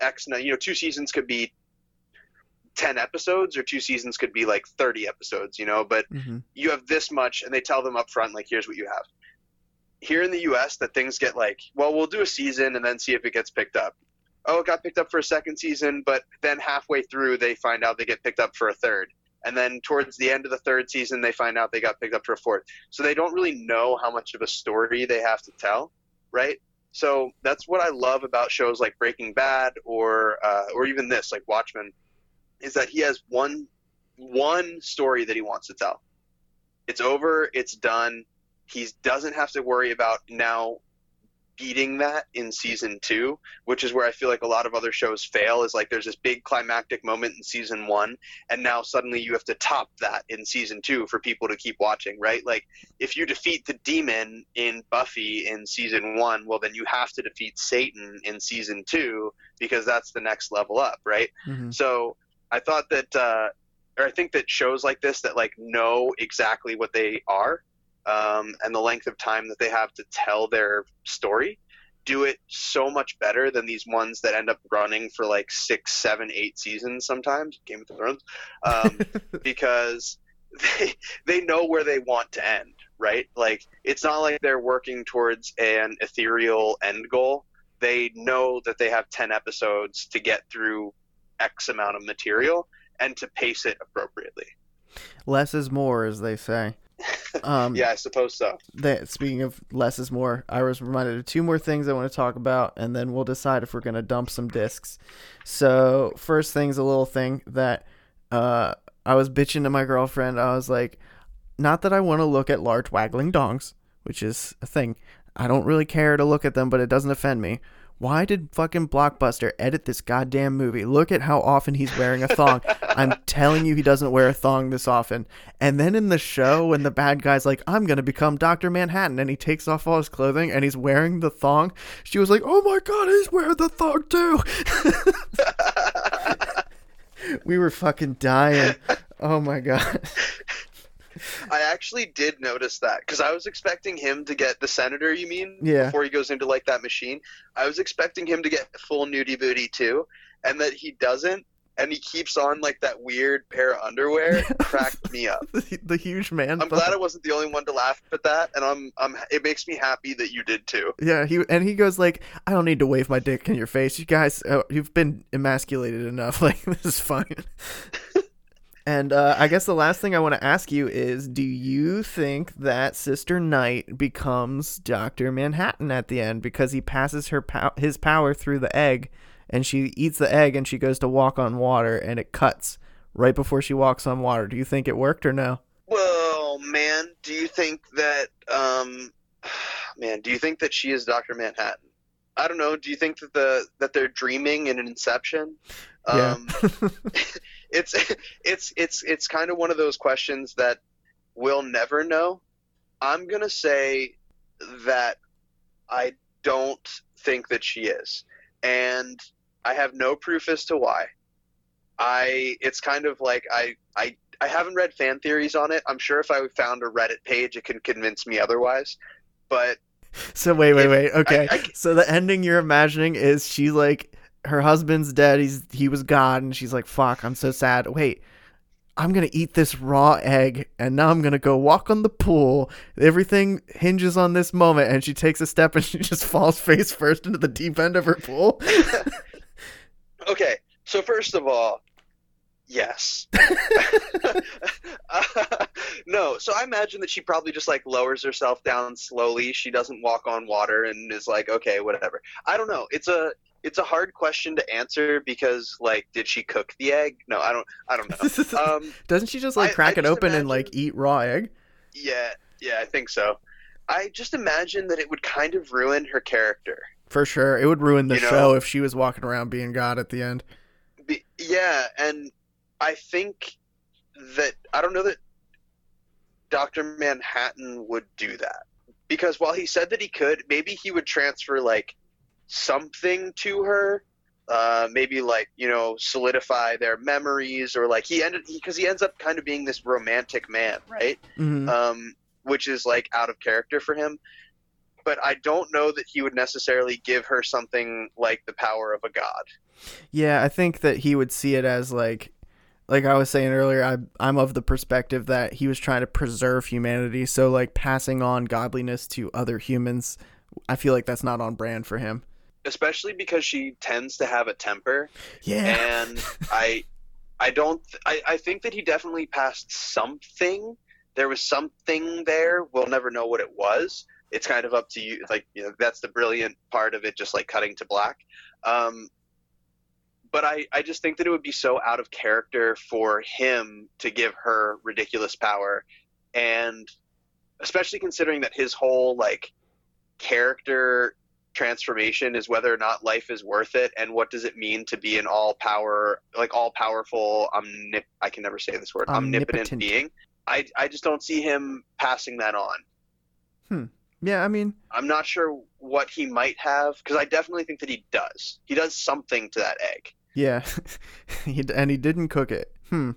X, you know, two seasons could be 10 episodes or two seasons could be like 30 episodes, you know, but mhm. you have this much and they tell them up front like here's what you have here in the us that things get like well we'll do a season and then see if it gets picked up. Oh it got picked up for a second season but then halfway through they find out they get picked up for a third. And then towards the end of the third season they find out they got picked up for a fourth. So they don't really know how much of a story they have to tell right? So that's what i love about shows like breaking bad or uh, or even this like watchmen is that he has one one story that he wants to tell. It's over it's done he doesn't have to worry about now beating that in season two, which is where I feel like a lot of other shows fail. Is like there's this big climactic moment in season one, and now suddenly you have to top that in season two for people to keep watching, right? Like if you defeat the demon in Buffy in season one, well then you have to defeat Satan in season two because that's the next level up, right? Mhm. So I thought that, uh, or I think that shows like this that like know exactly what they are um, and the length of time that they have to tell their story do it so much better than these ones that end up running for like six, seven, eight seasons sometimes. Game of Thrones, um, because they they know where they want to end, right? Like it's not like they're working towards an ethereal end goal. They know that they have ten episodes to get through X amount of material and to pace it appropriately. less is more, as they say. Um, Yeah, I suppose so. that speaking of less is more, I was reminded of two more things I want to talk about, and then we'll decide if we're gonna dump some discs. So first thing's a little thing that uh, I was bitching to my girlfriend. I was like, not that I want to look at large waggling dongs, which is a thing. I don't really care to look at them, but it doesn't offend me. Why did fucking Blockbuster edit this goddamn movie? Look at how often he's wearing a thong. I'm telling you, he doesn't wear a thong this often. And then in the show, when the bad guy's like, I'm going to become Dr. Manhattan, and he takes off all his clothing and he's wearing the thong, she was like, Oh my god, he's wearing the thong too. we were fucking dying. Oh my god. I actually did notice that because I was expecting him to get the senator. You mean? Yeah. Before he goes into like that machine, I was expecting him to get full nudie booty too, and that he doesn't, and he keeps on like that weird pair of underwear. cracked me up. the, the huge man. I'm glad I wasn't the only one to laugh at that, and I'm, I'm. It makes me happy that you did too. Yeah, he and he goes like, "I don't need to wave my dick in your face. You guys, uh, you've been emasculated enough. Like this is fine." And uh, I guess the last thing I want to ask you is, do you think that Sister Night becomes Doctor Manhattan at the end because he passes her pow- his power through the egg, and she eats the egg and she goes to walk on water and it cuts right before she walks on water? Do you think it worked or no? Well, man, do you think that, um, man, do you think that she is Doctor Manhattan? I don't know. Do you think that the that they're dreaming in an Inception? Yeah. Um, it's it's it's it's kind of one of those questions that we'll never know. I'm gonna say that I don't think that she is and I have no proof as to why. I it's kind of like I I I haven't read fan theories on it. I'm sure if I found a Reddit page, it can convince me otherwise. But So wait, wait, If- wait. Okay. I- so the ending you're imagining is she like her husband's dead. He's he was gone, and she's like, "Fuck, I'm so sad." Wait, I'm gonna eat this raw egg, and now I'm gonna go walk on the pool. Everything hinges on this moment, and she takes a step, and she just falls face first into the deep end of her pool. okay, so first of all, yes. Uh, no, so I imagine that she probably just like lowers herself down slowly. She doesn't walk on water and is like, okay, whatever. I don't know. It's a it's a hard question to answer because like, did she cook the egg? No, I don't. I don't know. Um, Doesn't she just like crack I it just open and like eat raw egg? yeah, yeah, I think so. I just imagine that it would kind of ruin her character. For sure, it would ruin the You know- show if she was walking around being God at the end. Be, yeah, and I think that I don't know that Doctor Manhattan would do that because while he said that he could, maybe he would transfer like something to her. Uh, maybe like you know solidify their memories or like he ended because he, ends up kind of being this romantic man right Mhm. um, which is like out of character for him. But I don't know that he would necessarily give her something like the power of a god. Yeah, I think that he would see it as like like I was saying earlier, I I'm of the perspective that he was trying to preserve humanity, so like passing on godliness to other humans, I feel like that's not on brand for him. Especially because she tends to have a temper. Yeah. and i i don't I, I think that he definitely passed something. There was something there. We'll never know what it was. It's kind of up to you like you know that's the brilliant part of it just like cutting to black. Um but I, I just think that it would be so out of character for him to give her ridiculous power. And especially considering that his whole like character transformation is whether or not life is worth it and what does it mean to be an all power like all powerful omnip I can never say this word omnipotent, Omnipotent. being I I just don't see him passing that on Hmm. yeah, I mean, I'm not sure what he might have because I definitely think that he does he does something to that egg yeah. he and he didn't cook it. Hmm.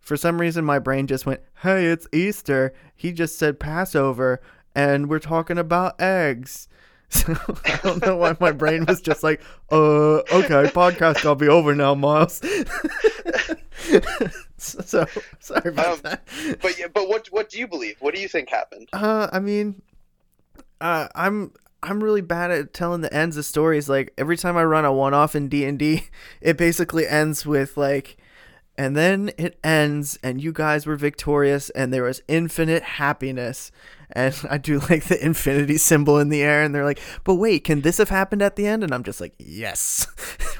For some reason my brain just went, "Hey, it's Easter." He just said Passover and we're talking about eggs. So I don't know why my brain was just like, uh, okay, podcast gotta be over now, Miles. so, so sorry about Um, that. but yeah, but what what do you believe what do you think happened Uh, I mean, uh, I'm I'm really bad at telling the ends of stories. Like every time I run a one-off in D and D, it basically ends with like, and then it ends, and you guys were victorious, and there was infinite happiness. And I do like the infinity symbol in the air, and they're like, "But wait, can this have happened at the end?" And I'm just like, "Yes,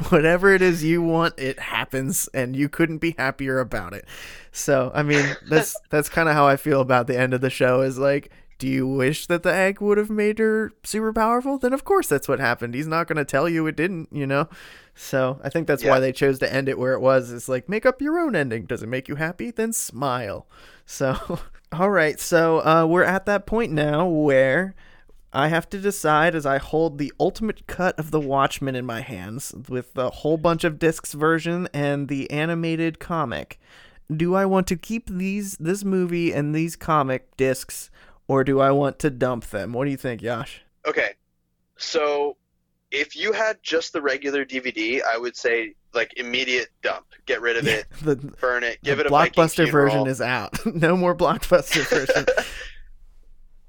whatever it is you want, it happens, and you couldn't be happier about it." So, I mean, that's that's kind of how I feel about the end of the show. Is like, do you wish that the egg would have made her super powerful? Then of course that's what happened. He's not going to tell you it didn't, you know. So I think that's why they chose to end it where it was. It's like make up your own ending. Does it make you happy? Then smile. So, all right. So uh, we're at that point now where. I have to decide as I hold the ultimate cut of The Watchmen in my hands with the whole bunch of discs version and the animated comic. Do I want to keep these this movie and these comic discs or do I want to dump them? What do you think, Yash? Okay, so if you had just the regular DVD, I would say like immediate dump, get rid of it, The, burn it, give it a blockbuster version is out. no more blockbuster version.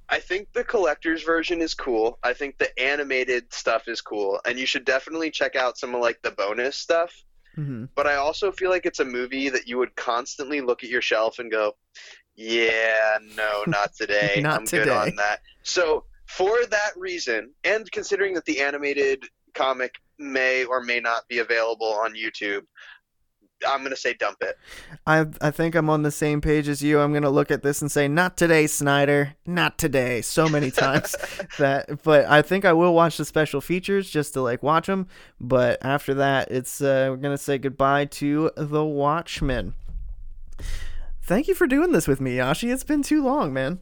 I think the collector's version is cool. I think the animated stuff is cool, and you should definitely check out some of like the bonus stuff. hmm But I also feel like it's a movie that you would constantly look at your shelf and go, "Yeah, no, not today. Not I'm good today." on that." So for that reason, and considering that the animated comic may or may not be available on YouTube, I'm gonna say dump it. I I think I'm on the same page as you. I'm gonna look at this and say, "Not today, Snyder. Not today." So many times that, but I think I will watch the special features just to like watch them. But after that, it's uh, we're gonna say goodbye to the Watchmen. Thank you for doing this with me, Yashi. It's been too long, man.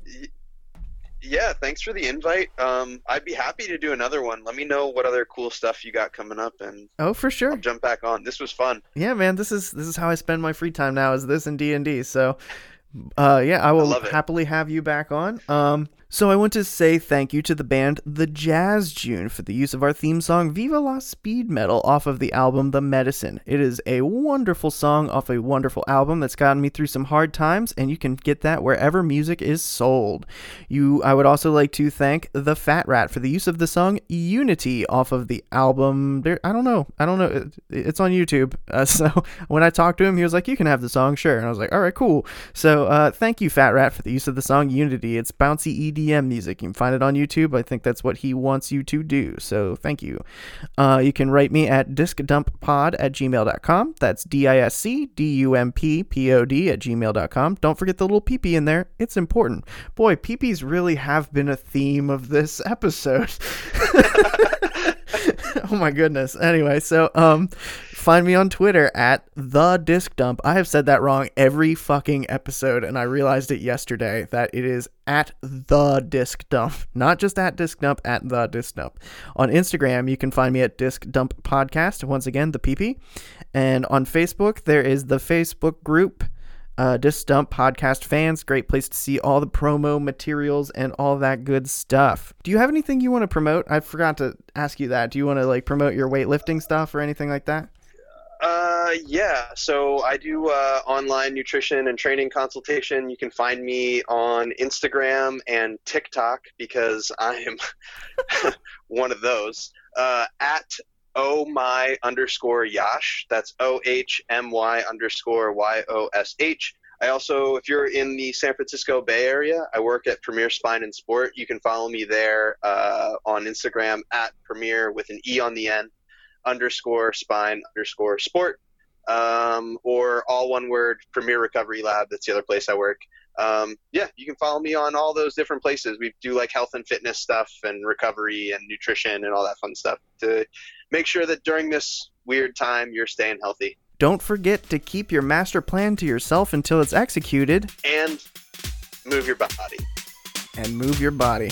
Yeah, thanks for the invite. Um, I'd be happy to do another one. Let me know what other cool stuff you got coming up, and Oh, for sure. I'll jump back on. This was fun. Yeah, man, this is this is how I spend my free time now. Is this and D and D? So, uh, yeah, I will it. happily have you back on. Um, so I want to say thank you to the band The Jazz June for the use of our theme song "Viva La Speed Metal" off of the album The Medicine. It is a wonderful song off a wonderful album that's gotten me through some hard times, and you can get that wherever music is sold. You, I would also like to thank The Fat Rat for the use of the song "Unity" off of the album. There, I don't know, I don't know. It, it's on YouTube. Uh, so when I talked to him, he was like, "You can have the song, sure." And I was like, "All right, cool." So uh, thank you, Fat Rat, for the use of the song "Unity." It's bouncy EDM music. You can find it on YouTube. I think that's what he wants you to do. So thank you. Uh, you can write me at discdumppod at gmail.com. That's D I S C D U M P P O D at gmail.com. Don't forget the little peepee in there. It's important. Boy, peepees really have been a theme of this episode. oh my goodness. Anyway, so um find me on Twitter at the disc dump. I have said that wrong every fucking episode, and I realized it yesterday that it is at the disc dump, not just at disc dump, at the disc dump. On Instagram, you can find me at disc dump podcast. Once again, the PP. And on Facebook, there is the Facebook group uh, Disc Dump podcast fans. Great place to see all the promo materials and all that good stuff. Do you have anything you want to promote? I forgot to ask you that. Do you want to like promote your weightlifting stuff or anything like that? Uh, yeah. So I do uh, online nutrition and training consultation. You can find me on Instagram and TikTok because I am one of those. Uh, at oh my underscore Yosh. That's O H M Y underscore Y O S H. I also, if you're in the San Francisco Bay Area, I work at Premier Spine and Sport. You can follow me there uh, on Instagram at Premier with an E on the end underscore spine underscore sport um, or all one word premier recovery lab that's the other place i work um, yeah you can follow me on all those different places. We do like health and fitness stuff and recovery and nutrition and all that fun stuff to make sure that during this weird time you're staying healthy. Don't forget to keep your master plan to yourself until it's executed. And move your body. And move your body.